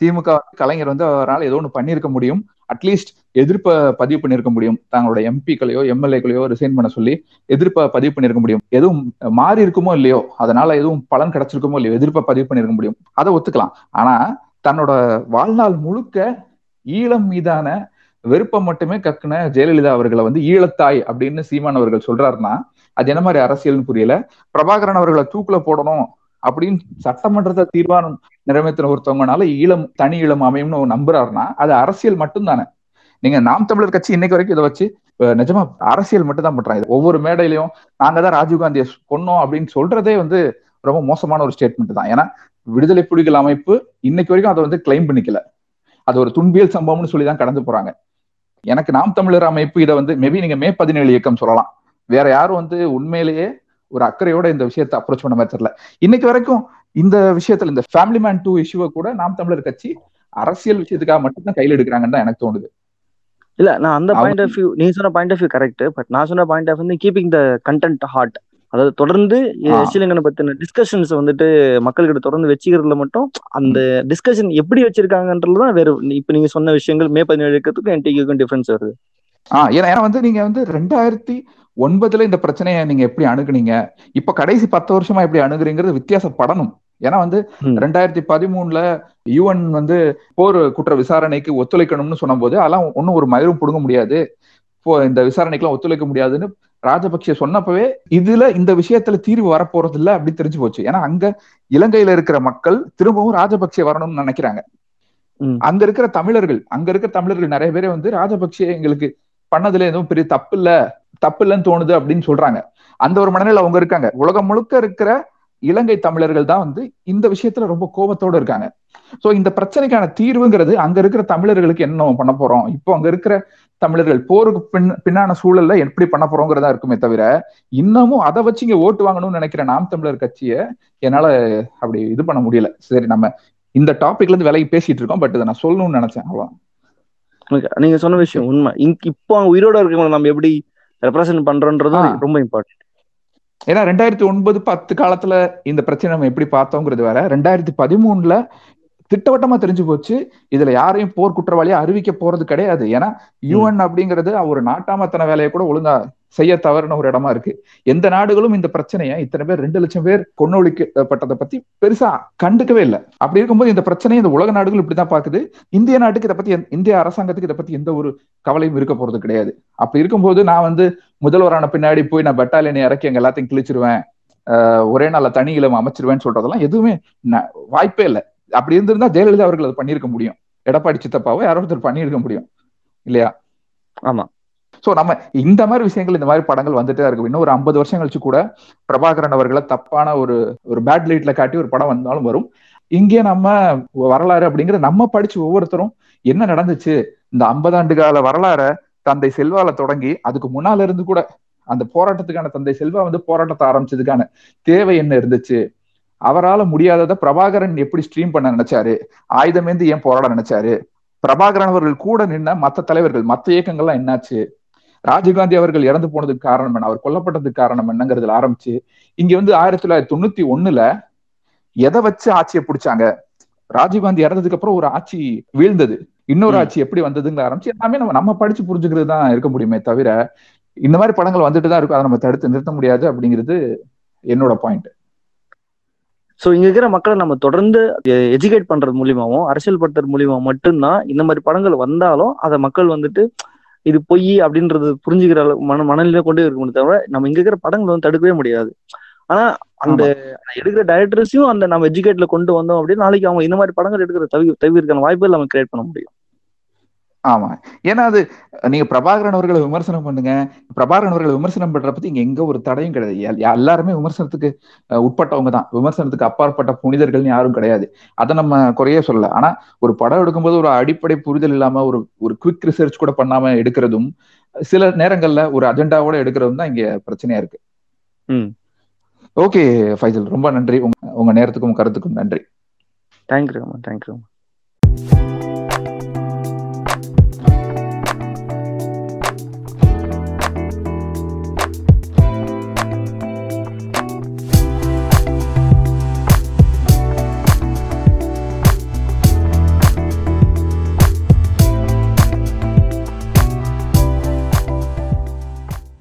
திமுக கலைஞர் வந்து அவரால் ஏதோ ஒன்று பண்ணியிருக்க முடியும். அட்லீஸ்ட் எதிர்ப்பை பதிவு பண்ணியிருக்க முடியும். தங்களோட எம்பிக்களையோ எம்எல்ஏக்களையோ ரிசைன் பண்ண சொல்லி எதிர்ப்பை பதிவு பண்ணியிருக்க முடியும். எதுவும் மாறி இருக்குமோ இல்லையோ அதனால எதுவும் பலன் கிடைச்சிருக்குமோ இல்லையோ எதிர்ப்பை பதிவு பண்ணியிருக்க முடியும். அதை ஒத்துக்கலாம். ஆனா தன்னோட வாழ்நாள் முழுக்க ஈழம் மீதான வெறுப்பம் மட்டுமே கக்குன ஜெயலலிதா அவர்களை வந்து ஈழத்தாய் அப்படின்னு சீமான் அவர்கள் சொல்றாருன்னா அது என்ன மாதிரி அரசியல்னு புரியல. பிரபாகரன் அவர்களை தூக்குல போடணும் அப்படின்னு சட்டமன்றத்தை தீர்மானம் நிறைவேற்றின ஒருத்தவங்கனால ஈழம் தனி ஈழம் அமையும்னு அவர் நம்புறாருன்னா அது அரசியல் மட்டும் தானே நீங்க நாம் தமிழர் கட்சி இன்னைக்கு வரைக்கும் இதை வச்சு நிஜமா அரசியல் மட்டும் தான் பண்றாங்க ஒவ்வொரு மேடையிலையும் நாங்க தான் ராஜீவ்காந்தியை கொன்னோம் அப்படின்னு சொல்றதே வந்து ரொம்ப மோசமான ஒரு ஸ்டேட்மெண்ட் தான். ஏன்னா விடுதலை புலிகள் அமைப்பு இன்னைக்கு வரைக்கும் அதை வந்து கிளைம் பண்ணிக்கல. அது ஒரு துன்பியல் சம்பவம்னு சொல்லி தான் கடந்து போறாங்க. எனக்கு நாம் தமிழர் அமைப்பு இதை வந்து மேபி நீங்க மே பதினேழு இயக்கம் சொல்லலாம். வேற யாரும் வந்து உண்மையிலேயே ஒரு அக்கறையோட இந்த விஷயத்தை அப்ரோச் பண்ண மாதிரி தெரியல. இன்னைக்கு வரைக்கும் இந்த விஷயத்துல இந்த ஃபேமிலி மேன் டூ இஷ்யூவை கூட நாம் தமிழர் கட்சி அரசியல் விஷயத்துக்காக மட்டும்தான் கையில் எடுக்கிறாங்கன்னு தான் எனக்கு தோணுது. இல்ல நான் அந்த பாயிண்ட் ஆஃப் வியூ நீ சொன்ன point of view correct but நான் சொன்ன பாயிண்ட் ஆஃப் வந்து கீப்பிங் த கண்டென்ட் ஹார்ட் அதாவது தொடர்ந்து. ஸ்ரீலங்கனை பத்தின டிஸ்கஷன்ஸ் வந்துட்டு மக்கள்கிட்ட தொடர்ந்து வச்சுக்கிறதுல மட்டும் அந்த டிஸ்கஷன் எப்படி வச்சிருக்காங்கன்றது தான் வேற இப்ப நீங்க சொன்ன விஷயங்கள் மே பதினேழு இயக்கத்துக்கும் என்டிக்கும் டிஃபரன்ஸ் வருது. ஆ ஏன்னா ஏன்னா வந்து நீங்க வந்து ரெண்டாயிரத்தி ஒன்பதுல இந்த பிரச்சனையை நீங்க எப்படி அணுகுனீங்க? இப்ப கடைசி பத்து வருஷமா எப்படி அணுகுறீங்கிறது வித்தியாசப்படணும் ஏன்னா வந்து. ரெண்டாயிரத்தி பதிமூணுல யுஎன் வந்து போர் குற்ற விசாரணைக்கு ஒத்துழைக்கணும்னு சொன்னபோது அதெல்லாம் ஒன்றும் ஒரு மயிரும் பிடுங்க முடியாது. இந்த விசாரணைக்கெல்லாம் ஒத்துழைக்க முடியாதுன்னு ராஜபக்சே சொன்னப்பவே இதுல இந்த விஷயத்துல தீர்வு வரப்போறது இல்ல அப்படின்னு தெரிஞ்சு போச்சு. ஏன்னா அங்க இலங்கையில இருக்கிற மக்கள் திரும்பவும் ராஜபக்சே வரணும்னு நினைக்கிறாங்க. அங்க இருக்கிற தமிழர்கள் அங்க இருக்கிற தமிழர்கள் நிறைய பேரே வந்து ராஜபக்சே எங்களுக்கு பண்ணதுல எதுவும் பெரிய தப்பு இல்ல. தப்பு இல்லைன்னு தோணுது அப்படின்னு சொல்றாங்க. அந்த ஒரு மனநிலை அவங்க இருக்காங்க. உலகம் முழுக்க இருக்கிற இலங்கை தமிழர்கள் தான் வந்து இந்த விஷயத்துல ரொம்ப கோபத்தோட இருக்காங்க. சோ இந்த பிரச்சனைக்கான தீர்வுங்கிறது அங்க இருக்கிற தமிழர்களுக்கு என்ன பண்ண போறோம்? இப்போ அங்க இருக்கிற தமிழர்கள் போருக்கு பின் பின்னான சூழல்ல எப்படி பண்ண போறோங்கிறதா இருக்குமே தவிர இன்னமும் அதை வச்சு இங்க ஓட்டு வாங்கணும்னு நினைக்கிற நாம் தமிழர் கட்சியை என்னால அப்படி இது பண்ண முடியல. சரி நம்ம இந்த டாபிக்ல இருந்து விலகி பேசிட்டு இருக்கோம். பட் இதை நான் சொல்லணும்னு நினைச்சேன். அவ்வளோ நீங்க சொன்ன விஷயம் உண்மை. இங்க- இப்போ உயிரோட இருக்கவங்களை நம்ம எப்படி ரெப்ரசென்ட் பண்றோன்றதும் ஆ. ரொம்ப இம்பார்ட்டன்ட் ஏன்னா ரெண்டாயிரத்தி ஒன்பது பத்து காலத்துல இந்த பிரச்சனை நம்ம எப்படி பார்த்தோங்கிறது வேற. ரெண்டாயிரத்தி பதிமூணுல திட்டவட்டமா தெரிஞ்சு போச்சு. இதுல யாரையும் போர் குற்றவாளியா அறிவிக்க போறது கிடையாது. ஏன்னா யுஎன் அப்படிங்கிறது ஒரு நாட்டாமத்தன வேலையை கூட ஒழுங்கா செய்ய தவறுன ஒரு இடமா இருக்கு. எந்த நாடுகளும் இந்த பிரச்சனையை இத்தனை பேர் ரெண்டு லட்சம் பேர் கொன்னொழிக்கப்பட்டதை பத்தி பெருசா கண்டுக்கவே இல்லை. அப்படி இருக்கும்போது இந்த பிரச்சனையை இந்த உலக நாடுகள் இப்படிதான் பாக்குது இந்திய நாட்டுக்கு இதை பத்தி இந்திய அரசாங்கத்துக்கு இதை பத்தி எந்த ஒரு கவலையும் இருக்க போறது கிடையாது. அப்படி இருக்கும்போது நான் வந்து முதல்வரான பின்னாடி போய் நான் பெட்டாலியனை இறக்கி எங்க எல்லாத்தையும் கிழிச்சிருவேன். ஒரே நாள்ல தனி இளம் அமைச்சிருவேன்னு சொல்றதெல்லாம் எதுவுமே வாய்ப்பே இல்லை. அப்படி இருந்திருந்தா ஜெயலலிதா அவர்கள் அதை பண்ணியிருக்க முடியும். எடப்பாடி சித்தப்பாவோ யாரோ ஒருத்தர் பண்ணியிருக்க முடியும். இல்லையா? ஆமா. ஸோ நம்ம இந்த மாதிரி விஷயங்கள் இந்த மாதிரி படங்கள் வந்துட்டே இருக்கும். இன்னும் ஒரு ஐம்பது வருஷம் கழிச்சு கூட பிரபாகரன் அவர்களை தப்பான ஒரு ஒரு பேட் லைட்ல காட்டி ஒரு படம் வந்தாலும் வரும். இங்கே நம்ம வரலாறு அப்படிங்கிற நம்ம படிச்சு ஒவ்வொருத்தரும் என்ன நடந்துச்சு? இந்த ஐம்பது ஆண்டு கால வரலாற தந்தை செல்வால தொடங்கி அதுக்கு முன்னால இருந்து கூட அந்த போராட்டத்துக்கான தந்தை செல்வா வந்து போராட்டத்தை ஆரம்பிச்சதுக்கான தேவை என்ன இருந்துச்சு? அவரால் முடியாததை பிரபாகரன் எப்படி ஸ்ட்ரீம் பண்ண நினைச்சாரு? ஆயுதமேந்து ஏன் போராட நினைச்சாரு? பிரபாகரன் அவர்கள் கூட நின்ன மற்ற தலைவர்கள் மற்ற இயக்கங்கள்லாம் என்னாச்சு? ராஜீவ்காந்தி அவர்கள் இறந்து போனதுக்கு காரணம் என்ன? அவர் கொல்லப்பட்டதுக்கு காரணம் என்னங்கிறதுல ஆரம்பிச்சு இங்க வந்து ஆயிரத்தி தொள்ளாயிரத்தி தொண்ணூத்தி ஒண்ணுல எதை வச்சு ஆட்சியை பிடிச்சாங்க? ராஜீவ்காந்தி இறந்ததுக்கு அப்புறம் ஒரு ஆட்சி வீழ்ந்தது. இன்னொரு ஆட்சி எப்படி வந்ததுங்கிற ஆரம்பிச்சு எல்லாமே நம்ம நம்ம படிச்சு புரிஞ்சுக்கிறது தான் இருக்க முடியுமே தவிர இந்த மாதிரி படங்கள் வந்துட்டு தான் இருக்கும். அதை நம்ம தடுத்து நிறுத்த முடியாது அப்படிங்கிறது என்னோட பாயிண்ட் ஸோ இங்க இருக்கிற மக்களை நம்ம தொடர்ந்து எஜுகேட் பண்றது மூலியமாவும் அரசியல் படுத்துறது மூலியமா மட்டும்தான் இந்த மாதிரி படங்கள் வந்தாலும் அதை மக்கள் வந்துட்டு இது பொய் அப்படின்றது புரிஞ்சுக்கிற மன மனநிலை கொண்டு இருக்க முடியும் தவிர நம்ம இங்க இருக்கிற படங்களை வந்து தடுக்கவே முடியாது. ஆனா அந்த எடுக்கிற டைரக்டர்ஸையும் அந்த நம்ம எஜுகேட்ல கொண்டு வந்தோம் அப்படின்னு நாளைக்கு அவங்க இந்த மாதிரி படங்கள் எடுக்கிற தவி தவிர்க்கான வாய்ப்புகள் நம்ம கிரியேட் பண்ண முடியும். ஆமா. ஏன்னா அது நீங்க பிரபாகரன் அவர்களை விமர்சனம் பண்ணுங்க. பிரபாகரன் அவர்களை விமர்சனம் பண்ற பத்தி இங்க எங்க ஒரு தடையும் கிடையாது. எல்லாருமே விமர்சனத்துக்கு உட்பட்டவங்க தான். விமர்சனத்துக்கு அப்பாற்பட்ட புனிதர்கள்னு யாரும் கிடையாது. அதை நம்ம குறைய சொல்லல. ஆனா ஒரு படம் எடுக்கும்போது ஒரு அடிப்படை புரிதல் இல்லாம ஒரு ஒரு குவிக் ரிசர்ச் கூட பண்ணாம எடுக்கிறதும் சில நேரங்கள்ல ஒரு அஜெண்டாவோட எடுக்கிறதும் தான் இங்க பிரச்சனையா இருக்கு. ஓகே ஃபைசல். ரொம்ப நன்றி. உங்க நேரத்துக்கும் கருத்துக்கும் நன்றி. Thank you thank you